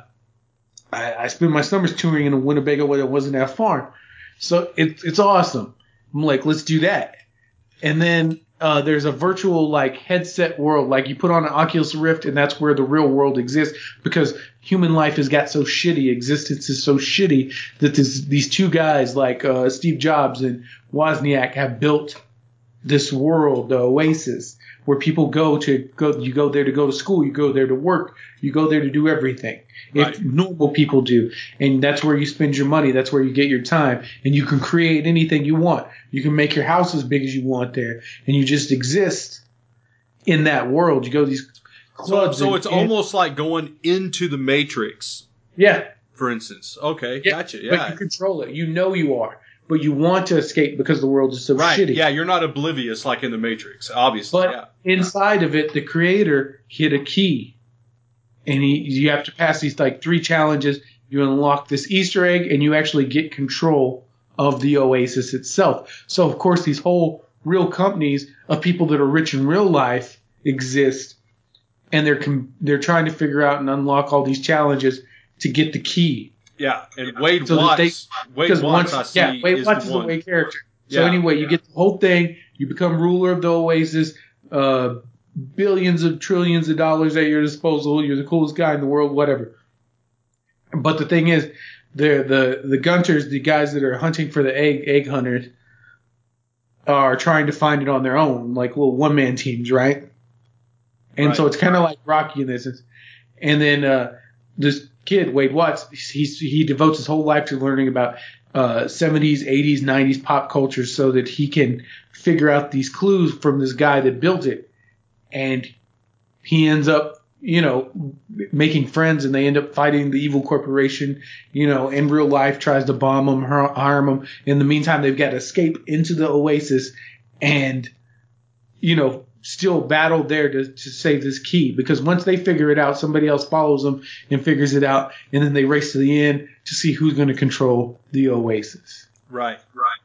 I, I spend my summers touring in Winnebago when it wasn't that far. So it's it's awesome. I'm like, let's do that. And then uh, there's a virtual like headset world, like you put on an Oculus Rift, and that's where the real world exists because human life has got so shitty, existence is so shitty that this, these two guys like uh, Steve Jobs and Wozniak have built this world, the Oasis, where people go to go. You go there to go to school. You go there to work. You go there to do everything. Right. If normal people do, and that's where you spend your money. That's where you get your time, and you can create anything you want. You can make your house as big as you want there, and you just exist in that world. You go to these So, clubs. so and- it's and- almost like going into the Matrix, yeah, for instance. Okay, yeah. gotcha. But Yeah, you control it. You know you are, but you want to escape because the world is so right. shitty. Yeah, you're not oblivious like in the Matrix, obviously. But yeah. inside of it, the creator hit a key, and he you have to pass these like three challenges. You unlock this Easter egg, and you actually get control of the Oasis itself. So of course, these whole real companies of people that are rich in real life exist, and they're com- they're trying to figure out and unlock all these challenges to get the key. Yeah, and Wade So Watts. Wade Because Watts, once, I see, yeah, Wade is Watts the is one. the Wade character. So Yeah. anyway, you get the whole thing. You become ruler of the Oasis. Uh, billions of trillions of dollars at your disposal. You're the coolest guy in the world. Whatever. But the thing is, the the the Gunters, the guys that are hunting for the egg egg hunters, are trying to find it on their own, like little one man teams, right? And so it's kind of like Rocky in this. sense. And then uh, this kid Wade Watts, he's, he devotes his whole life to learning about uh, 70s, 80s, 90s pop culture so that he can figure out these clues from this guy that built it. And he ends up, you know, making friends and they end up fighting the evil corporation, you know, in real life tries to bomb them, harm them. In the meantime, they've got to escape into the oasis and, you know, still battle there to, to save this key because once they figure it out, somebody else follows them and figures it out, and then they race to the end to see who's going to control the oasis. Right, right.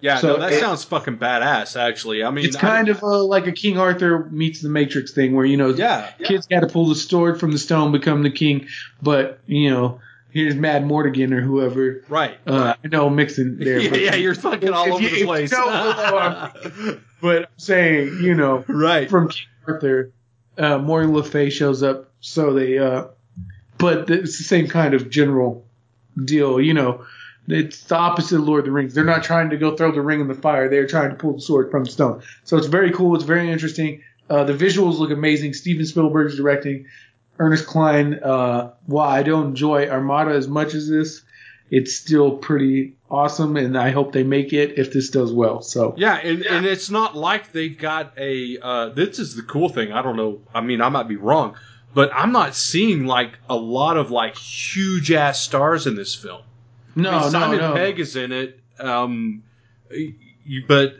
Yeah, So no, that it- sounds fucking badass. Actually, I mean, It's kind I, of uh, like a King Arthur meets the Matrix thing, where you know, yeah, kids got to pull the sword from the stone, become the king. But you know, here's Madmartigan or whoever. right. Uh, I know I'm mixing there. yeah, yeah, you're fucking if all you- over if the you place. don't know what but I'm saying, you know, right. from King Arthur, uh, Morgan Le Fay shows up, so they. Uh, but it's the same kind of general deal, you know. It's the opposite of Lord of the Rings. They're not trying to go throw the ring in the fire. They're trying to pull the sword from the stone. So it's very cool. It's very interesting. Uh, the visuals look amazing. Steven Spielberg's directing. Ernest Cline. Uh, while I don't enjoy Armada as much as this, it's still pretty awesome, and I hope they make it if this does well. So Yeah, and, and it's not like they've got a. Uh, this is the cool thing. I don't know. I mean, I might be wrong, but I'm not seeing like a lot of like huge ass stars in this film. no, I mean, Simon no, no. Pegg is in it, um, you, but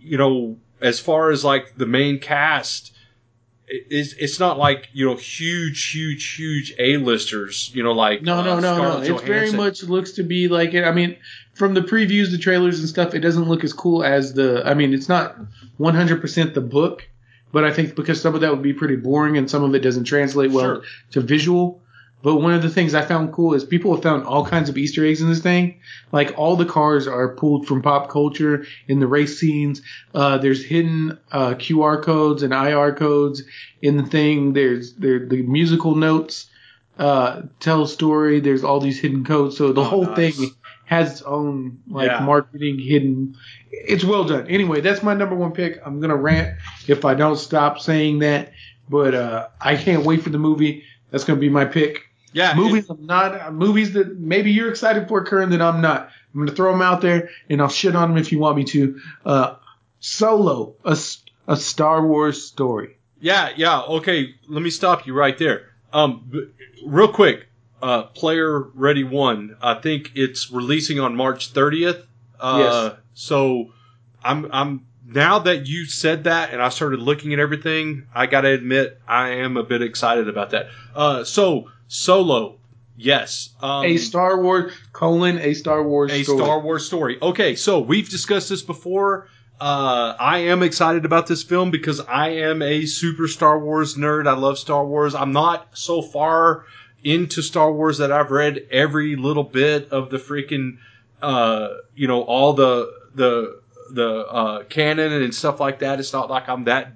you know, as far as like the main cast, it, it's, it's not like you know huge, huge, huge A-listers. You know, like No, no, uh, no, no. It's very much looks to be like it. I mean, from the previews, the trailers and stuff, it doesn't look as cool as the. I mean, it's not 100% the book, but I think because some of that would be pretty boring and some of it doesn't translate well Sure. to visual. But one of the things I found cool is people have found all kinds of Easter eggs in this thing. Like all the cars are pulled from pop culture in the race scenes. Uh, there's hidden uh, QR codes and IR codes in the thing. There's there the musical notes uh, tell a story. There's all these hidden codes. So the Oh, whole nice. thing has its own like Yeah. marketing hidden. It's well done. Anyway, that's my number one pick. I'm gonna rant if I don't stop saying that, but uh, I can't wait for the movie. That's gonna be my pick. Yeah, Movies I'm not movies that maybe you're excited for, Curn, that I'm not. I'm gonna throw them out there and I'll shit on them if you want me to. Uh, Solo, a Star Wars story. Yeah, yeah. Okay, let me stop you right there. Um, b- real quick, uh, Player Ready One. I think it's releasing on March 30th. Uh, So, I'm I'm now that you said that and I started looking at everything. I gotta admit, I am a bit excited about that. Uh, so Solo, yes. Um, a Star Wars colon a Star Wars a story. Star Wars story. Okay, so we've discussed this before. Uh, I am excited about this film because I am a super Star Wars nerd. I love Star Wars. I'm not so far into Star Wars that I've read every little bit of the freaking, uh, you know, all the the the uh, canon and stuff like that. It's not like I'm that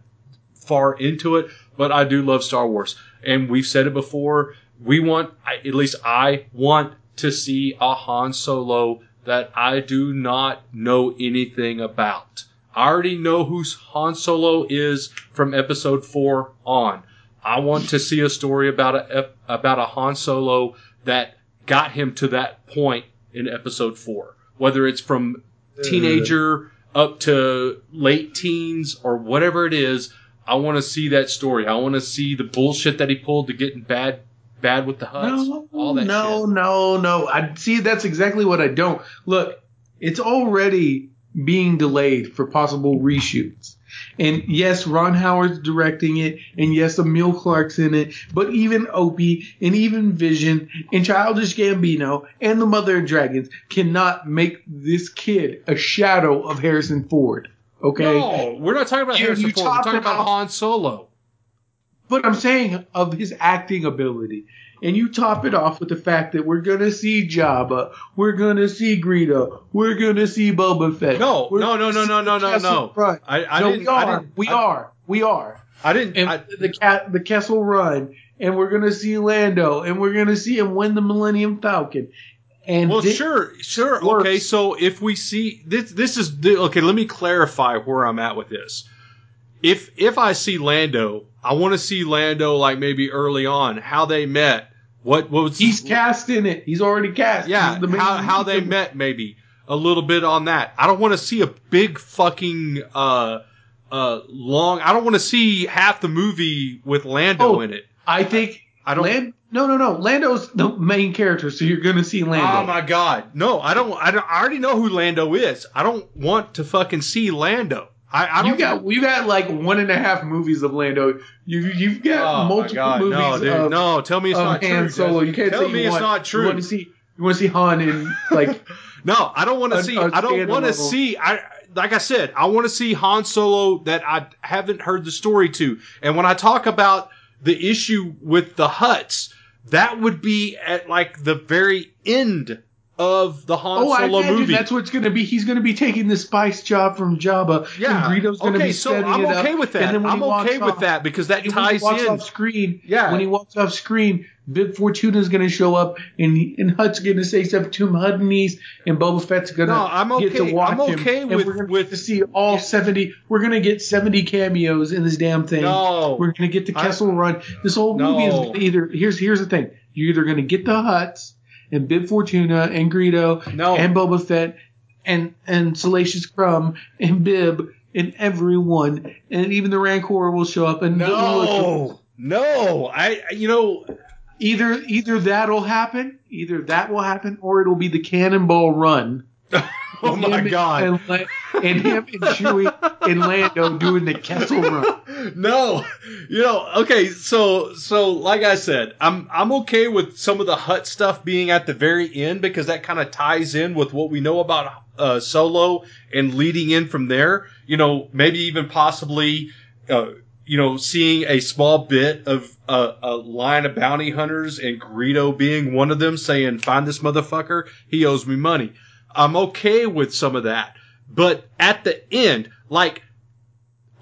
far into it, but I do love Star Wars. And we've said it before. We want, at least I want to see a Han Solo that I do not know anything about. I already know who Han Solo is from episode four on. I want to see a story about a about a Han Solo that got him to that point in episode four. Whether it's from teenager up to late teens or whatever it is, I want to see that story. I want to see the bullshit that he pulled to get in bad bad with the Hutts. No, all that no, shit. no, no. I see. That's exactly what I don't. Look, it's already being delayed for possible reshoots. And yes, Ron Howard's directing it, and yes, Emilia Clarke's in it, but even Opie and even Vision and Childish Gambino and the Mother and Dragons cannot make this kid a shadow of Harrison Ford. Okay? No, we're not talking about You- Harrison you Ford. We're talking about about- Han Solo. But I'm saying of his acting ability. And you top it off with the fact that we're gonna see Jabba, we're gonna see Greedo, we're gonna see Boba Fett. No, no, no, gonna no, no, no, no. Run. I, I no, didn't. we I are, didn't, we I, are, we are. I didn't. And I, the cat, the Kessel Run, and we're gonna see Lando, and we're gonna see him win the Millennium Falcon. And well, sure, sure. works. Okay, so if we see this, this is the, okay. Let me clarify where I'm at with this. If if I see Lando, I want to see Lando like maybe early on how they met. What what was he's cast in it. He's already cast. Yeah, how how they met maybe a little bit on that. I don't want to see a big fucking uh uh long. I don't want to see half the movie with Lando Oh, in it. I think I don't. Land, no, no, no. Lando's the main character, so you're gonna see Lando. Oh my god, no! I don't. I don't. I already know who Lando is. I don't want to fucking see Lando. I, I don't. you got you got like one and a half movies of Lando. You you've got oh multiple god, movies no, dude, of, no! Tell me it's of not Han true. Solo. You can't tell say me you it's want, not You want to see you want to see Han in like No, I don't want to see. I don't want to see. I like I said, I want to see Han Solo that I haven't heard the story to. And when I talk about the issue with the hutts, that would be at like the very end of the Han Oh, I Solo imagine movie. that's what's going to be. He's going to be taking the spice job from Jabba. yeah. and Greedo's going to okay, be so setting I'm it up. okay with that. And then when I'm okay with off- that because that And when he walks in. off screen, Yeah. when he walks off screen, Bib Fortuna's going to show up, and and Hutt's going to say something to him, Hutt and East, and Boba Fett's going to No, I'm get to okay- watch I'm him. okay and with- we're with- to see all seventy. We're going to get seventy cameos in this damn thing. No. we're going to get the I- Run. This whole movie is either here's here's the thing. You're either going to get the Hutts and Bib Fortuna and Greedo No. and Boba Fett and and Salacious Crumb and Bib and everyone and even the Rancor will show up and no, no. I, you know, either either that'll happen, either that will happen, or it'll be the Cannonball Run. oh my Him god. And, La- and him and Chewie and Lando doing the Kessel Run. no, you know, okay, so so like I said, I'm I'm okay with some of the hutt stuff being at the very end because that kind of ties in with what we know about uh, Solo and leading in from there. You know, maybe even possibly, uh, you know, seeing a small bit of uh, a line of bounty hunters and Greedo being one of them, saying, "Find this motherfucker, he owes me money." I'm okay with some of that, but at the end, like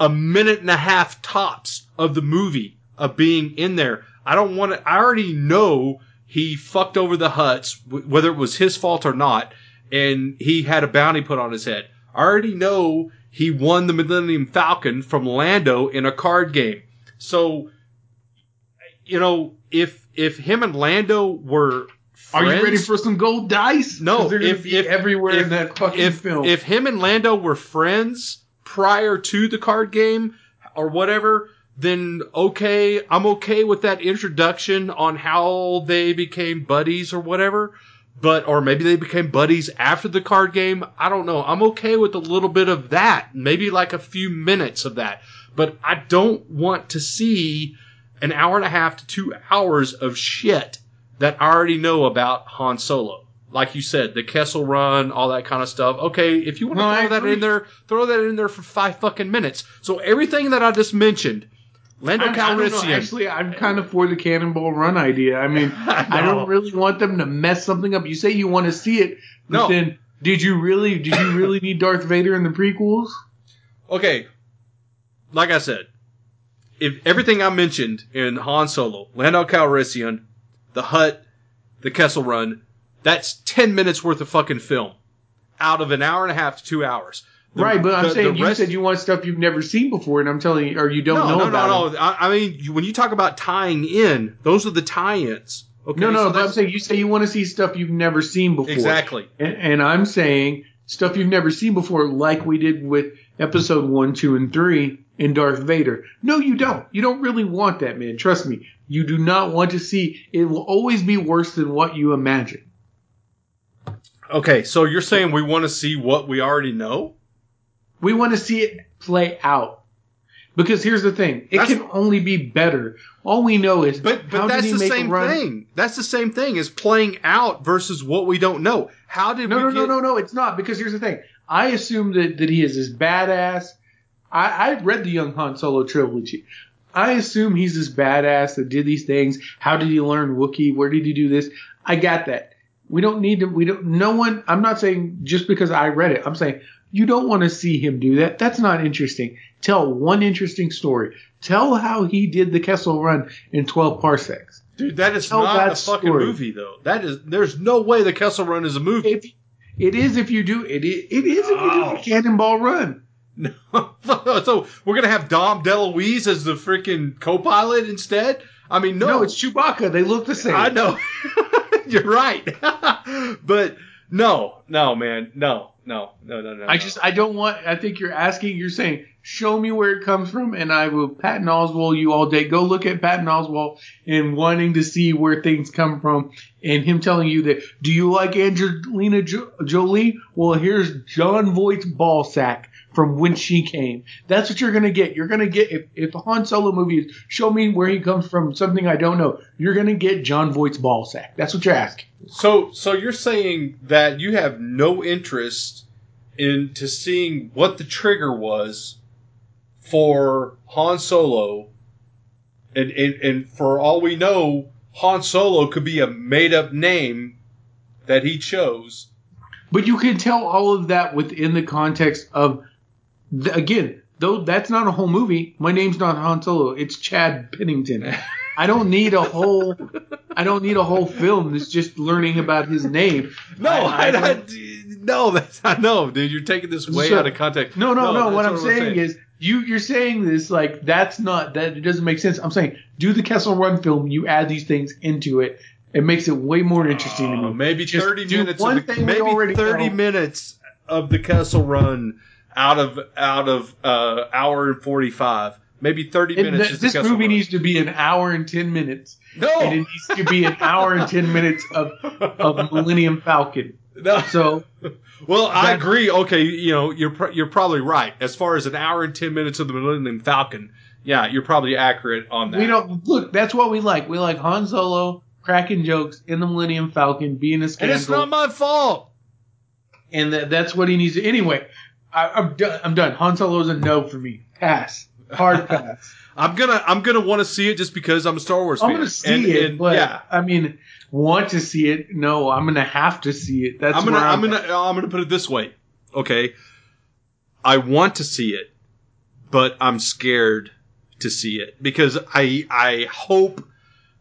a minute and a half tops of the movie of being in there. I don't want to. I already know he fucked over the hutts, whether it was his fault or not, and he had a bounty put on his head. I already know he won the Millennium Falcon from Lando in a card game. So, you know, if if him and Lando were Are you ready for some gold dice? No, if- if- everywhere if- in that fucking if film. if him and Lando were friends prior to the card game or whatever, then okay, I'm okay with that introduction on how they became buddies or whatever. But or maybe they became buddies after the card game. I don't know. I'm okay with a little bit of that, maybe like a few minutes of that. But I don't want to see an hour and a half to two hours of shit that I already know about Han Solo. Like you said, the Kessel Run, all that kind of stuff. Okay, if you want to No, throw that in there, throw that in there for five fucking minutes. So everything that I just mentioned, Lando I, I don't know. Calrissian. Actually, I'm kind of for the Cannonball Run idea. I mean, I I don't really want them to mess something up. You say you want to see it, but No. then did you really? Did you really need Darth Vader in the prequels? okay, like I said, if everything I mentioned in Han Solo, Lando Calrissian, the Hutt, the Kessel Run, that's ten minutes worth of fucking film out of an hour and a half to two hours. The- right, but I'm the- the saying you said you want stuff you've never seen before, and I'm telling you, or you don't no, know no, about no, it. no. I, I mean, you- when you talk about tying in, those are the tie-ins. Okay, No, no, so but I'm saying you say you want to see stuff you've never seen before. exactly. And, and I'm saying stuff you've never seen before, like we did with episode one, two, and three in Darth Vader. No, you don't. You don't really want that, man. Trust me. You do not want to see. It will always be worse than what you imagine. Okay, so you're saying we want to see what we already know? We want to see it play out. Because here's the thing, it That's- can only be better. All we know is But how but that's he the same thing. That's the same thing as playing out versus what we don't know. How did No, we no, get, no, no, no. It's not because here's the thing. I assume that, that he is this badass. I, I read the Young Han Solo trilogy. I assume he's this badass that did these things. How did he learn Wookiee? Where did he do this? I got that. We don't need to. We don't. No one. I'm not saying just because I read it. I'm saying you don't want to see him do that. That's not interesting. Tell one interesting story. Tell how he did the Kessel Run in 12 parsecs. Dude, that is Tell not that a fucking story. movie though. That is there's no way the Kessel Run is a movie. If it is, if you do it, it is if you do Oh. the Cannonball Run. so we're gonna have Dom DeLuise as the freaking co-pilot instead. I mean, no, No, it's Chewbacca. They look the same. I know. You're right. but no, no, man, no. no, no, no, no. I just I don't want. I think you're asking. You're saying show me where it comes from, and I will Patton Oswalt you all day. Go look at Patton Oswalt and wanting to see where things come from, and him telling you that. Do you like Angelina jo- Jolie? Well, here's Jon Voight's ball sack from when she came. That's what you're gonna get. You're gonna get if if the Han Solo movie is show me where he comes from, something I don't know. You're gonna get Jon Voight's ball sack. That's what you're asking. So, so you're saying that you have no interest into seeing what the trigger was for Han Solo, and and, and for all we know, Han Solo could be a made up name that he chose. But you can tell all of that within the context of, the, again, though that's not a whole movie. My name's not Han Solo. It's Chad Pennington. I don't need a whole. I don't need a whole film that's just learning about his name. No, I- I I, don't- no, that's not no, dude. You're taking this way So- out of context. No, no, no. that's what I'm saying, saying is you you're saying this like that's not that it doesn't make sense. I'm saying do the Kessel Run film. You add these things into it. It makes it way more interesting to Uh, me. maybe Just thirty minutes. one Of the, thing maybe thirty know. minutes of the Kessel Run out of out of uh, hour and forty five. Maybe thirty And minutes. th- this movie needs to be an hour and ten minutes. no, and it needs to be an hour and ten minutes of, of Millennium Falcon. no. So Well, I agree. Okay, you know, you're pr- you're probably right as far as an hour and ten minutes of the Millennium Falcon. Yeah, you're probably accurate on that. we don't look. That's what we like. We like Han Solo cracking jokes in the Millennium Falcon, being a scandal. and it's not my fault. and that, that's what he needs to. Anyway, I, I'm done. I'm done. Han Solo's a no for me. Pass. Hard pass. I'm gonna I'm gonna want to see it just because I'm a Star Wars I'm fan. gonna see And- it, and, but yeah, I mean, want to see it? No, I'm gonna have to see it. That's I'm gonna where I'm gonna I'm gonna put it this way. Okay, I want to see it, but I'm scared to see it because I I hope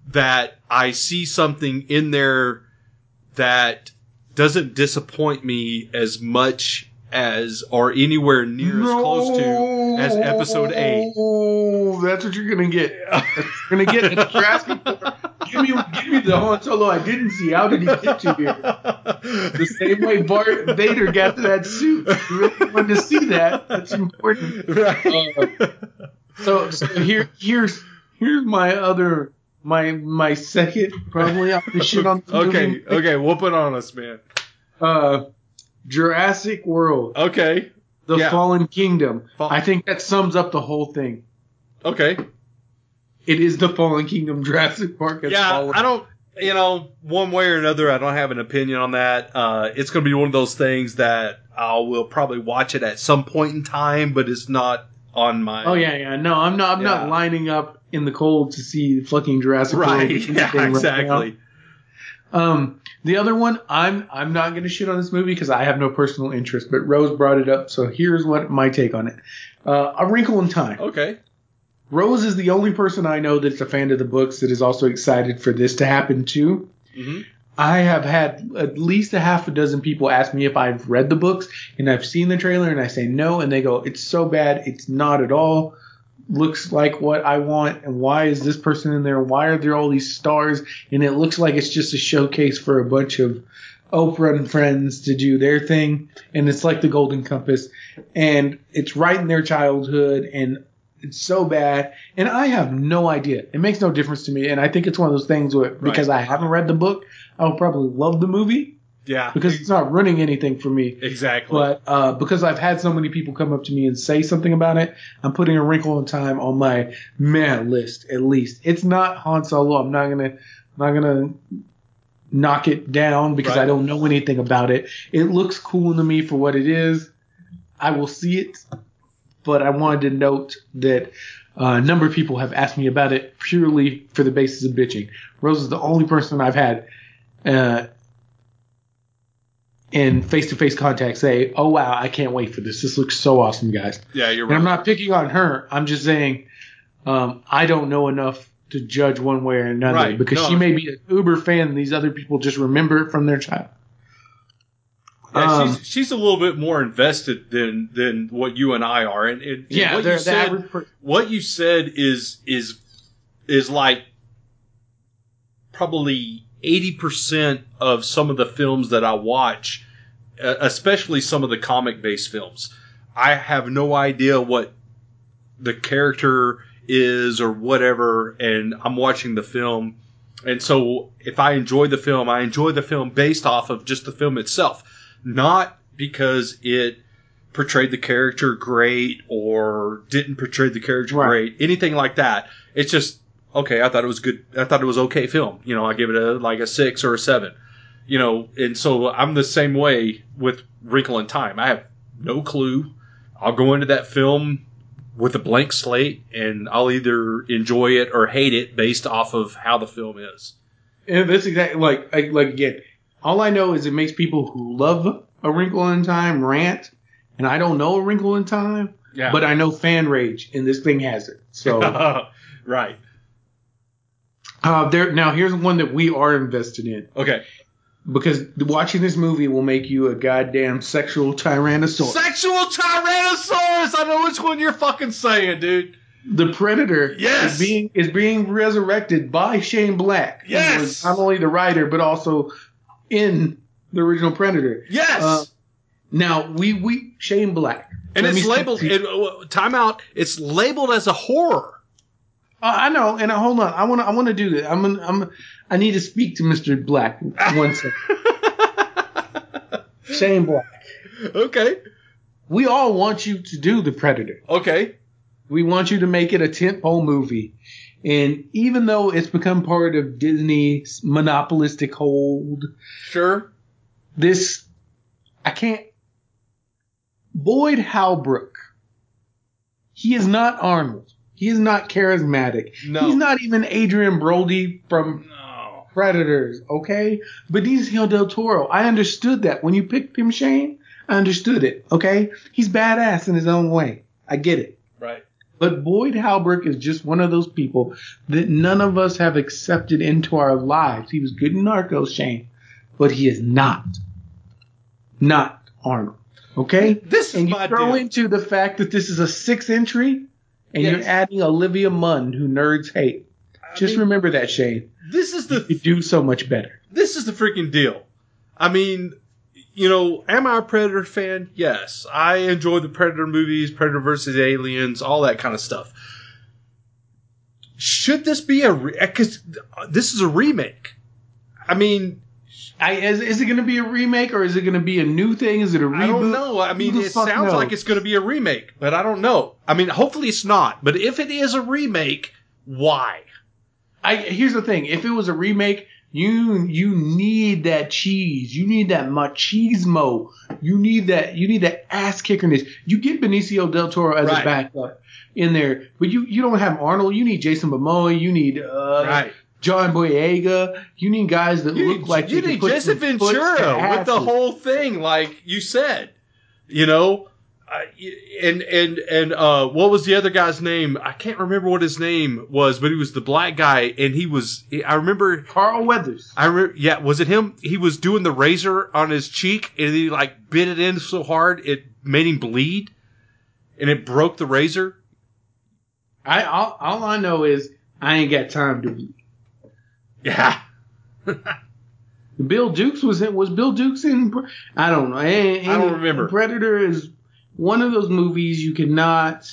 that I see something in there that doesn't disappoint me as much as or anywhere near as close to as episode eight. Oh, that's what you're gonna get. You're gonna get. What you're asking for. Give me, give me the Han Solo I didn't see. How did he get to here? The same way Bart Vader got to that suit. You really wanted to see that. That's important. right. So, so here, here's here's my other my my second probably I'm gonna shit on. the okay, movie. okay, whoop it on us, man. Uh, Jurassic World, Okay, The Yeah. Fallen Kingdom. Fall- I think that sums up the whole thing. okay. It is the Fallen Kingdom. Jurassic Park yeah, fallen. I don't, you know, one way or another, I don't have an opinion on that. Uh, it's going to be one of those things that I will probably watch it at some point in time, but it's not on my. Oh yeah, yeah. No, I'm not. I'm Yeah. not lining up in the cold to see fucking Jurassic World. Right. anything Yeah, right exactly. Um, the other one, I'm I'm not gonna shit on this movie because I have no personal interest. But Rose brought it up, so here's what my take on it. Uh, A Wrinkle in Time. Okay. Rose is the only person I know that's a fan of the books that is also excited for this to happen too. hmm I have had at least a half a dozen people ask me if I've read the books and I've seen the trailer and I say no and they go, it's so bad. It's not at all. Looks like what I want. And why is this person in there? Why are there all these stars? And it looks like it's just a showcase for a bunch of Oprah and friends to do their thing. And it's like the Golden Compass and it's right in their childhood and it's so bad. And I have no idea. It makes no difference to me. And I think it's one of those things where, because I haven't read the book, I will probably love the movie Yeah. because it's not running anything for me. exactly. But uh, because I've had so many people come up to me and say something about it, I'm putting a wrinkle in time on my meh list at least. It's not Han Solo. I'm not gonna, not gonna knock it down because Right. I don't know anything about it. It looks cool to me for what it is. I will see it, but I wanted to note that uh, a number of people have asked me about it purely for the basis of bitching. Rose is the only person I've had uh, in face-to-face contact say, "Oh wow, I can't wait for this. This looks so awesome, guys." yeah, you're right. And I'm not picking on her. I'm just saying um, I don't know enough to judge one way or another Right. because No. she may be an uber fan. And these other people just remember it from their child. Yeah, um, she's, she's a little bit more invested than than what you and I are, and, and and Yeah, what you said, per- what you said is is is like probably eighty percent of some of the films that I watch uh, especially some of the comic based films. I have no idea what the character is or whatever, and I'm watching the film. And so if I enjoy the film, I enjoy the film based off of just the film itself, not because it portrayed the character great or didn't portray the character Right. great, anything like that. It's just okay. I thought it was good. I thought it was okay film. You know, I give it a like a six or a seven. You know, and so I'm the same way with Wrinkle in Time. I have no clue. I'll go into that film with a blank slate, and I'll either enjoy it or hate it based off of how the film is. And that's exactly like like like again. All I know is it makes people who love A Wrinkle in Time rant, and I don't know A Wrinkle in Time, Yeah, but I know fan rage, and this thing has it. So right. Uh, there now here's one that we are invested in Okay. because watching this movie will make you a goddamn sexual tyrannosaurus. Sexual Tyrannosaurus. I know which one you're fucking saying, dude. the Predator Yes! is being is being resurrected by Shane Black. Yes! not only the writer but also in the original Predator. Yes. Uh, Now we we Shane Black. and Let it's labeled. It, uh, time out. It's labeled as a horror. Uh, I know, and uh, hold on, I want to I want to do this. I'm gonna, I'm I need to speak to Mr. Black one second. Shane Black. okay. We all want you to do the Predator. Okay. We want you to make it a tentpole movie. And even though it's become part of Disney's monopolistic hold, Sure. this I can't. Boyd Holbrook. He is not Arnold. He is not charismatic. No. He's not even Adrien Brody from No. Predators, okay? But he's Benicio del Toro. I understood that. When you picked him, Shane, I understood it, okay? He's badass in his own way. I get it. Right. But Boyd Holbrook is just one of those people that none of us have accepted into our lives. He was good in Narcos, Shane, but he is not. Not Arnold. Okay? This is And you throw deal. into the fact that this is a six entry, and Yes. you're adding Olivia Munn, who nerds hate. I Just mean, remember that, Shane. this is You the could do so much better. this is the freaking deal. I mean, you know, am I a Predator fan? Yes. I enjoy the Predator movies, Predator versus Aliens, all that kind of stuff. Should this be a because this is a remake? I mean, I, is, is it going to be a remake or is it going to be a new thing? Is it a reboot? I don't know. I mean, it sounds knows? like it's going to be a remake, but I don't know. I mean, hopefully it's not. But if it is a remake, why? I here's the thing: if it was a remake, you you need that cheese, you need that machismo, you need that you need that ass kickerness. You get Benicio del Toro as Right. a backup in there, but you you don't have Arnold. You need Jason Momoa. You need uh, right. John Boyega. You need guys that You look need, like you need put Jesse some foots to Ventura with the whole thing, like you said. You know, uh, and and and uh, what was the other guy's name? I can't remember what his name was, but he was the black guy, and he was. I remember. Carl Weathers. I remember. Yeah, was it him? He was doing the razor on his cheek, and he like bit it in so hard it made him bleed, and it broke the razor. I all, all I know is I ain't got time to. Yeah. Bill Dukes was in, was Bill Dukes in? I don't know. I, I don't remember. Predator is one of those movies you cannot.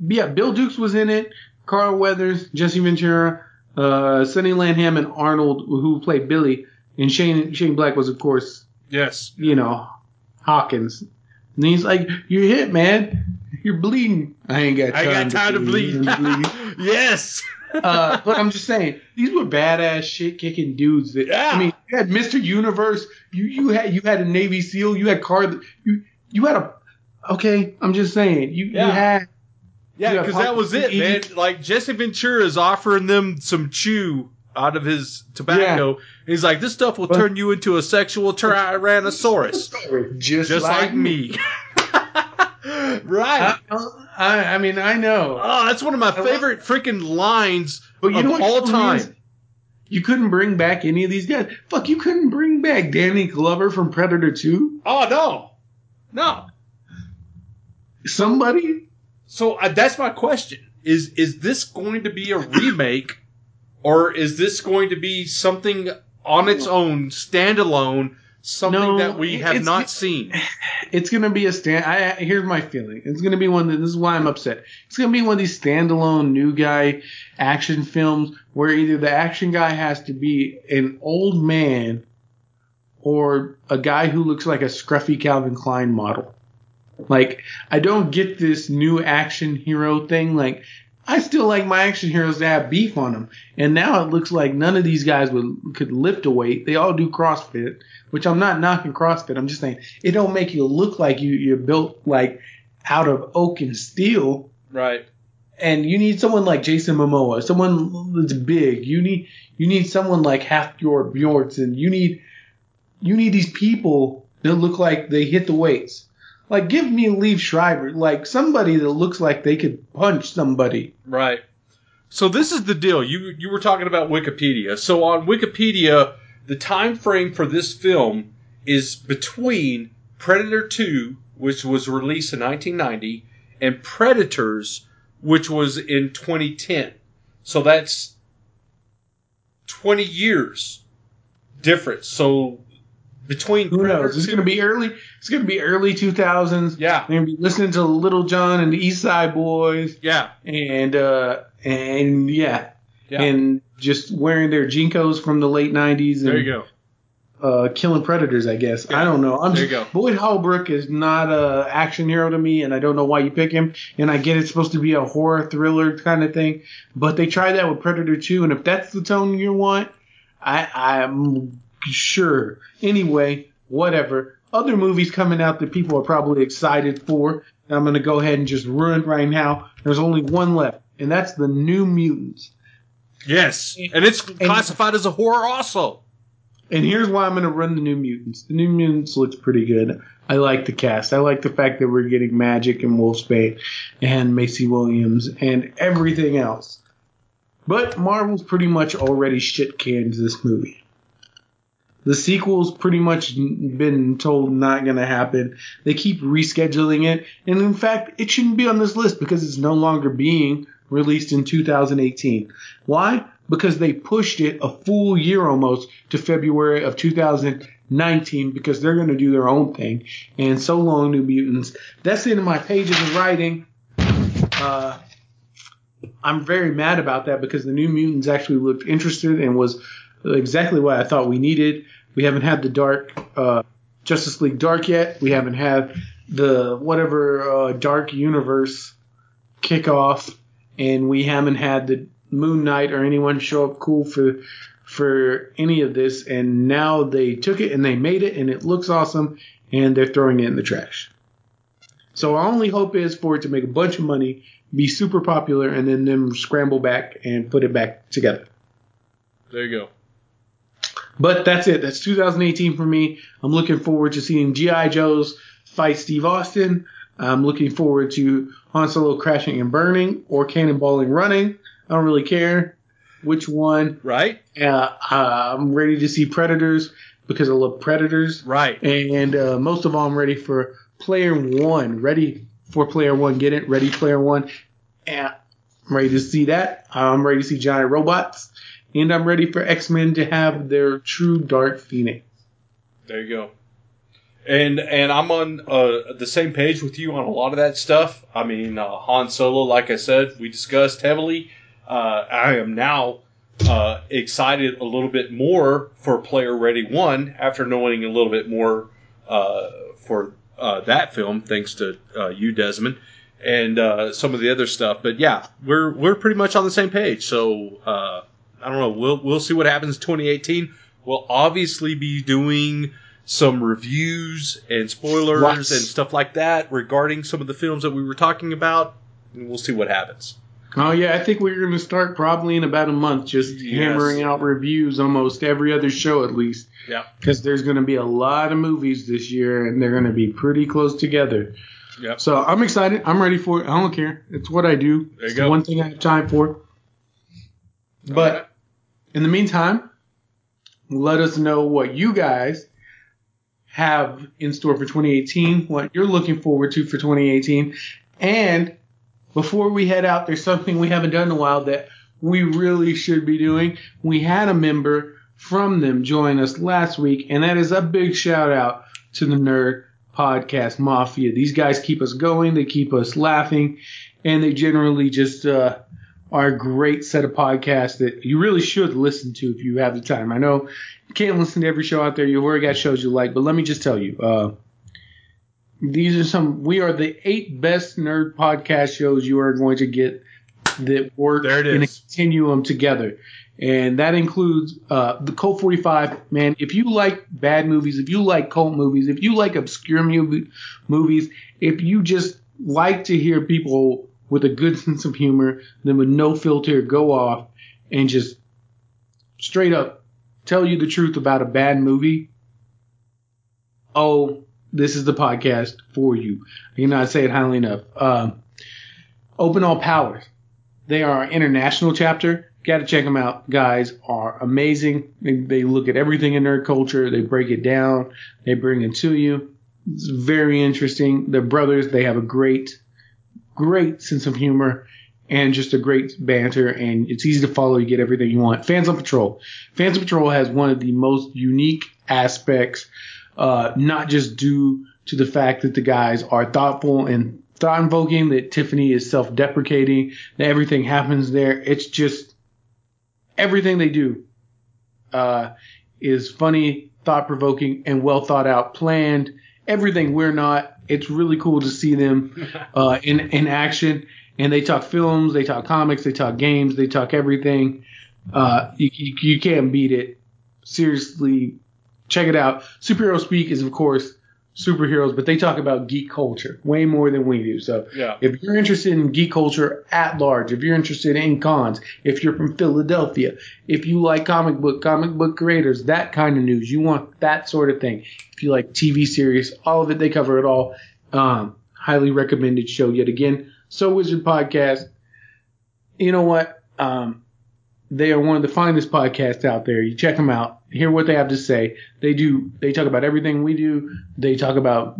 Yeah, Bill Dukes was in it. Carl Weathers, Jesse Ventura, uh, Sonny Landham, and Arnold, who played Billy, and Shane Shane Black was, of course, Yes. you know, Hawkins. And he's like, "You're hit, man. You're bleeding. I ain't got I time, got time to bleed. bleed." yes. uh, but I'm just saying, these were badass shit kicking dudes. That Yeah. I mean, you had Mr. Universe. You you had you had a Navy SEAL. You had car. You you had a. Okay, I'm just saying. You Yeah. you had. Yeah, Yeah, because that was it, man. Like Jesse Ventura is offering them some chew out of his tobacco. And he's like, "This stuff will But- turn you into a sexual tyrannosaurus, Just, just like, me." right. I, I I mean I know, oh, that's one of my favorite freaking lines but you of know what all time. is You couldn't bring back any of these guys. Fuck, you couldn't bring back Danny Glover from Predator 2. Oh no, no. Somebody. So uh, that's my question: is is this going to be a remake, or is this going to be something on its own, standalone, something No, that we have not seen. It's gonna be a stand. I here's my feeling. It's gonna be one. That, this is why I'm upset. It's gonna be one of these standalone new guy action films where either the action guy has to be an old man or a guy who looks like a scruffy Calvin Klein model. Like I don't get this new action hero thing. Like I still like my action heroes to have beef on them, and now it looks like none of these guys would could lift a weight. They all do CrossFit, which I'm not knocking CrossFit. I'm just saying it don't make you look like you you're built like out of oak and steel. Right. And you need someone like Jason Momoa, someone that's big. You need you need someone like Half Halfjord Bjornsson. You need you need these people that look like they hit the weights. Like give me Liev Schreiber, like somebody that looks like they could punch somebody. Right. So this is the deal. You you were talking about Wikipedia. So on Wikipedia, the time frame for this film is between Predator 2, which was released in 1990, and Predators, which was in 2010. So that's 20 years difference. So between Who knows? It's gonna be early. It's gonna be early 2000s. Yeah. They're gonna be listening to Little John and the East Side Boys, Yeah. and uh, and yeah, Yeah. and just wearing their JNCOs from the late 90s. And, there you go. uh, killing predators, I guess. I don't know. I'm There you just, go. Boyd Holbrook is not a action hero to me, and I don't know why you pick him. And I get it's supposed to be a horror thriller kind of thing, but they tried that with Predator 2, and if that's the tone you want, I, I'm sure. Anyway, whatever. Other movies coming out that people are probably excited for. I'm gonna go ahead and just ruin right now. There's only one left, and that's the New Mutants. Yes. And it's classified as a horror also. And here's why I'm going to run the New Mutants. The New Mutants looks pretty good. I like the cast. I like the fact that we're getting Magik and Wolfsbane and Maisie Williams and everything else. But Marvel's pretty much already shit canned this movie. The sequel's pretty much been told not going to happen. They keep rescheduling it. And in fact, it shouldn't be on this list because it's no longer being released in 2018. Why? Because they pushed it a full year almost to February of 2019 because they're going to do their own thing. And so long, New Mutants. That's the end of my pages of writing. Uh, I'm very mad about that because the New Mutants actually looked interested and was exactly what I thought we needed. We haven't had the Dark uh, Justice League Dark yet. We haven't had the whatever uh, Dark Universe kickoff, and we haven't had the Moon Knight or anyone show up cool for for any of this. And now they took it and they made it, and it looks awesome, and they're throwing it in the trash. So our only hope is for it to make a bunch of money, be super popular, and then them scramble back and put it back together. There you go. But that's it. That's 2018 for me. I'm looking forward to seeing G.I. Joe's fight Steve Austin. I'm looking forward to Han Solo crashing and burning or cannonballing running. I don't really care which one. Right? Uh, I'm ready to see Predators because I love Predators. Right. And uh, most of all, I'm ready for Player One. Ready for Player One. Get it? Ready Player One. And I'm ready to see that. I'm ready to see giant robots. And I'm ready for X Men to have their true Dark Phoenix. There you go. And and I'm on uh, the same page with you on a lot of that stuff. I mean, uh, Han Solo, like I said, we discussed heavily. Uh, I am now uh, excited a little bit more for Player Ready One after knowing a little bit more uh, for uh, that film, thanks to you, Desmon, and uh, some of the other stuff. But yeah, we're we're pretty much on the same page. So uh, I don't know. We'll we'll see what happens in 2018. We'll obviously be doing some reviews and spoilers Lots. and stuff like that regarding some of the films that we were talking about, and we'll see what happens. Oh yeah, I think we're going to start probably in about a month, just Yes. hammering out reviews almost every other show at least. Yeah. Because there's going to be a lot of movies this year, and they're going to be pretty close together. Yep. So I'm excited. I'm ready for it. I don't care. It's what I do. There you it's go. the one thing I have time for. But in the meantime, let us know what you guys have in store for 2018, what you're looking forward to for 2018. And before we head out, there's something we haven't done in a while that we really should be doing. We had a member from them join us last week, and that is a big shout out to the Nerd Podcast Mafia. These guys keep us going, they keep us laughing, and they generally just uh, are a great set of podcasts that you really should listen to if you have the time. I know you can't listen to every show out there. You've already got shows you like, but let me just tell you, uh, these are some. We are the eight best nerd podcast shows you are going to get that work There it in a continuum together. And that includes uh, the Cult 45. Man, if you like bad movies, if you like cult movies, if you like obscure movie, movies, if you just like to hear people with a good sense of humor, then with no filter go off and just straight up tell you the truth about a bad movie, oh, this is the podcast for you. You know I cannot say it highly enough. Um, Open All Powers. They are our international chapter. Got to check them out. Guys are amazing. They, they look at everything in nerd culture. They break it down. They bring it to you. It's very interesting. They're brothers. They have a great, great sense of humor and just a great banter. And it's easy to follow. You get everything you want. Fans on Patrol. Fans on Patrol has one of the most unique aspects, uh, not just due to the fact that the guys are thoughtful and thought invoking, that Tiffany is self deprecating, that everything happens there. It's just everything they do uh, is funny, thought provoking, and well thought out, planned. Everything we're not. It's really cool to see them uh, in in action. And they talk films, they talk comics, they talk games, they talk everything. Uh, you, you, you can't beat it. Seriously, check it out. Superhero Speak is, of course, superheroes, but they talk about geek culture way more than we do. So Yeah. if you're interested in geek culture at large, if you're interested in cons, if you're from Philadelphia, if you like comic book, comic book creators, that kind of news, you want that sort of thing. If you like TV series, all of it, they cover it all. Um, highly recommended show yet again. So Wizard Podcast. You know what? Um, they are one of the finest podcasts out there. You check them out, hear what they have to say. They do. They talk about everything we do. They talk about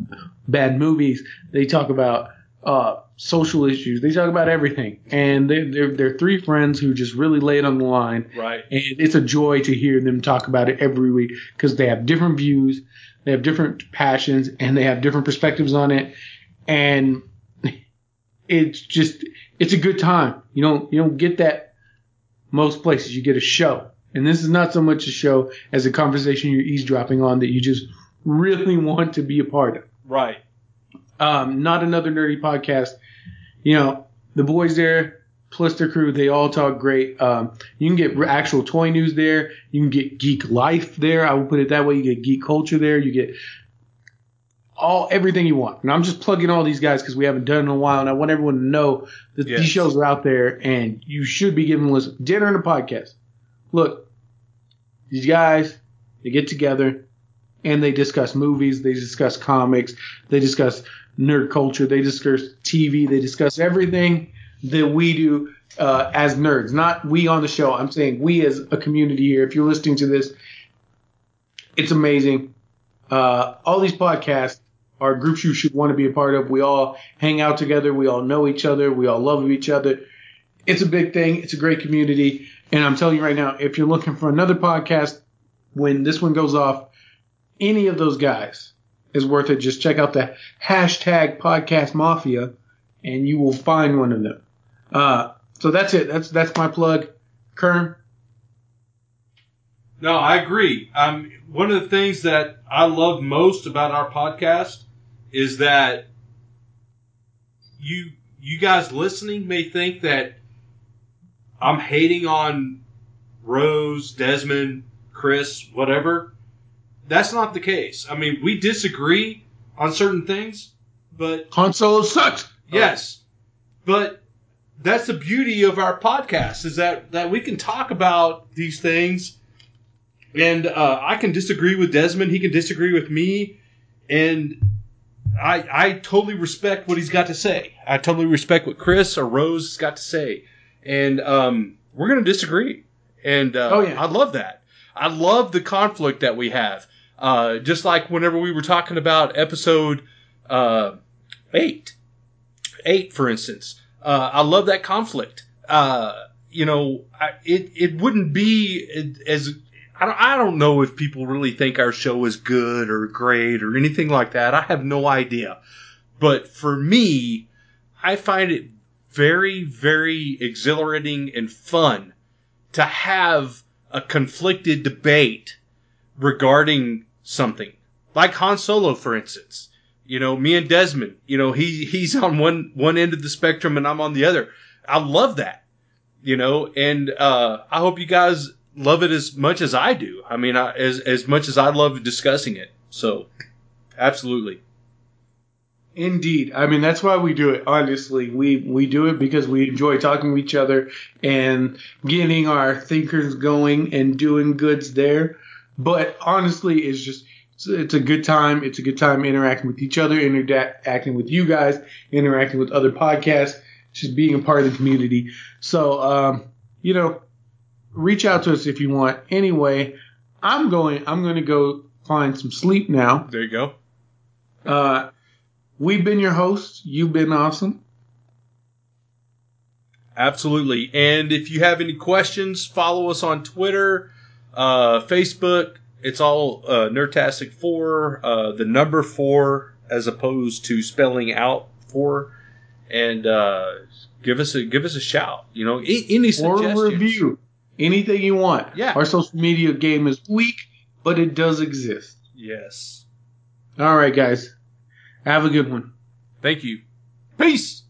bad movies. They talk about uh, social issues. They talk about everything. And they're, they're they're three friends who just really lay it on the line. Right. And it's a joy to hear them talk about it every week because they have different views, they have different passions, and they have different perspectives on it. And it's just it's a good time. You don't you don't get that most places. You get a show, and this is not so much a show as a conversation you're eavesdropping on that you just really want to be a part of. Right. Um, not another nerdy podcast. You know, the boys there plus their crew, they all talk great. Um, you can get actual toy news there. You can get geek life there. I will put it that way. You get geek culture there. You get all everything you want. And I'm just plugging all these guys because we haven't done it in a while, and I want everyone to know that Yes. these shows are out there, and you should be giving them a listen. Dinner and a podcast. Look, these guys, they get together and they discuss movies, they discuss comics, they discuss nerd culture, they discuss TV, they discuss everything that we do uh, as nerds. Not we on the show. I'm saying we as a community here. If you're listening to this, it's amazing. Uh, all these podcasts are groups you should want to be a part of. We all hang out together. We all know each other. We all love each other. It's a big thing. It's a great community. And I'm telling you right now, if you're looking for another podcast, when this one goes off, any of those guys is worth it. Just check out the hashtag podcast mafia and you will find one of them. Uh, so that's it. That's, that's my plug. Curn. No, I agree. Um, one of the things that I love most about our podcast is that you you guys listening may think that I'm hating on Rose, Desmon, Chris, whatever. That's not the case. I mean, we disagree on certain things, but Han Solo sucks. Yes, but that's the beauty of our podcast is that that we can talk about these things, and uh, I can disagree with Desmon. He can disagree with me, and I I totally respect what he's got to say. I totally respect what Chris or Rose has got to say, and um, we're going to disagree, and uh, Oh, yeah. I love that. I love the conflict that we have. Uh, just like whenever we were talking about episode uh, eight, eight, for instance. Uh, I love that conflict. Uh, you know, I, it it wouldn't be as I don't, I don't know if people really think our show is good or great or anything like that. I have no idea. But for me, I find it very, very exhilarating and fun to have a conflicted debate regarding something. Like Han Solo, for instance. You know, me and Desmon, you know, he, he's on one, one end of the spectrum and I'm on the other. I love that. You know, and, uh, I hope you guys love it as much as I do. I mean, I, as, as much as I love discussing it. So, absolutely. Indeed. I mean, that's why we do it. Honestly, we we do it because we enjoy talking to each other and getting our thinkers going and doing goods there. But honestly, it's just it's, it's a good time. It's a good time interacting with each other, interacting with you guys, interacting with other podcasts, just being a part of the community. So, um, you know, reach out to us if you want. Anyway, I'm going. I'm going to go find some sleep now. There you go. Uh, we've been your hosts. You've been awesome. Absolutely. And if you have any questions, follow us on Twitter, uh, Facebook. It's all uh, Nerdtastic four, uh, the number four, as opposed to spelling out four. And uh, give us a give us a shout. You know, any, any Or suggestions? a review. Anything you want. Yeah. Our social media game is weak, but it does exist. Yes. All right, guys. Have a good one. Thank you. Peace.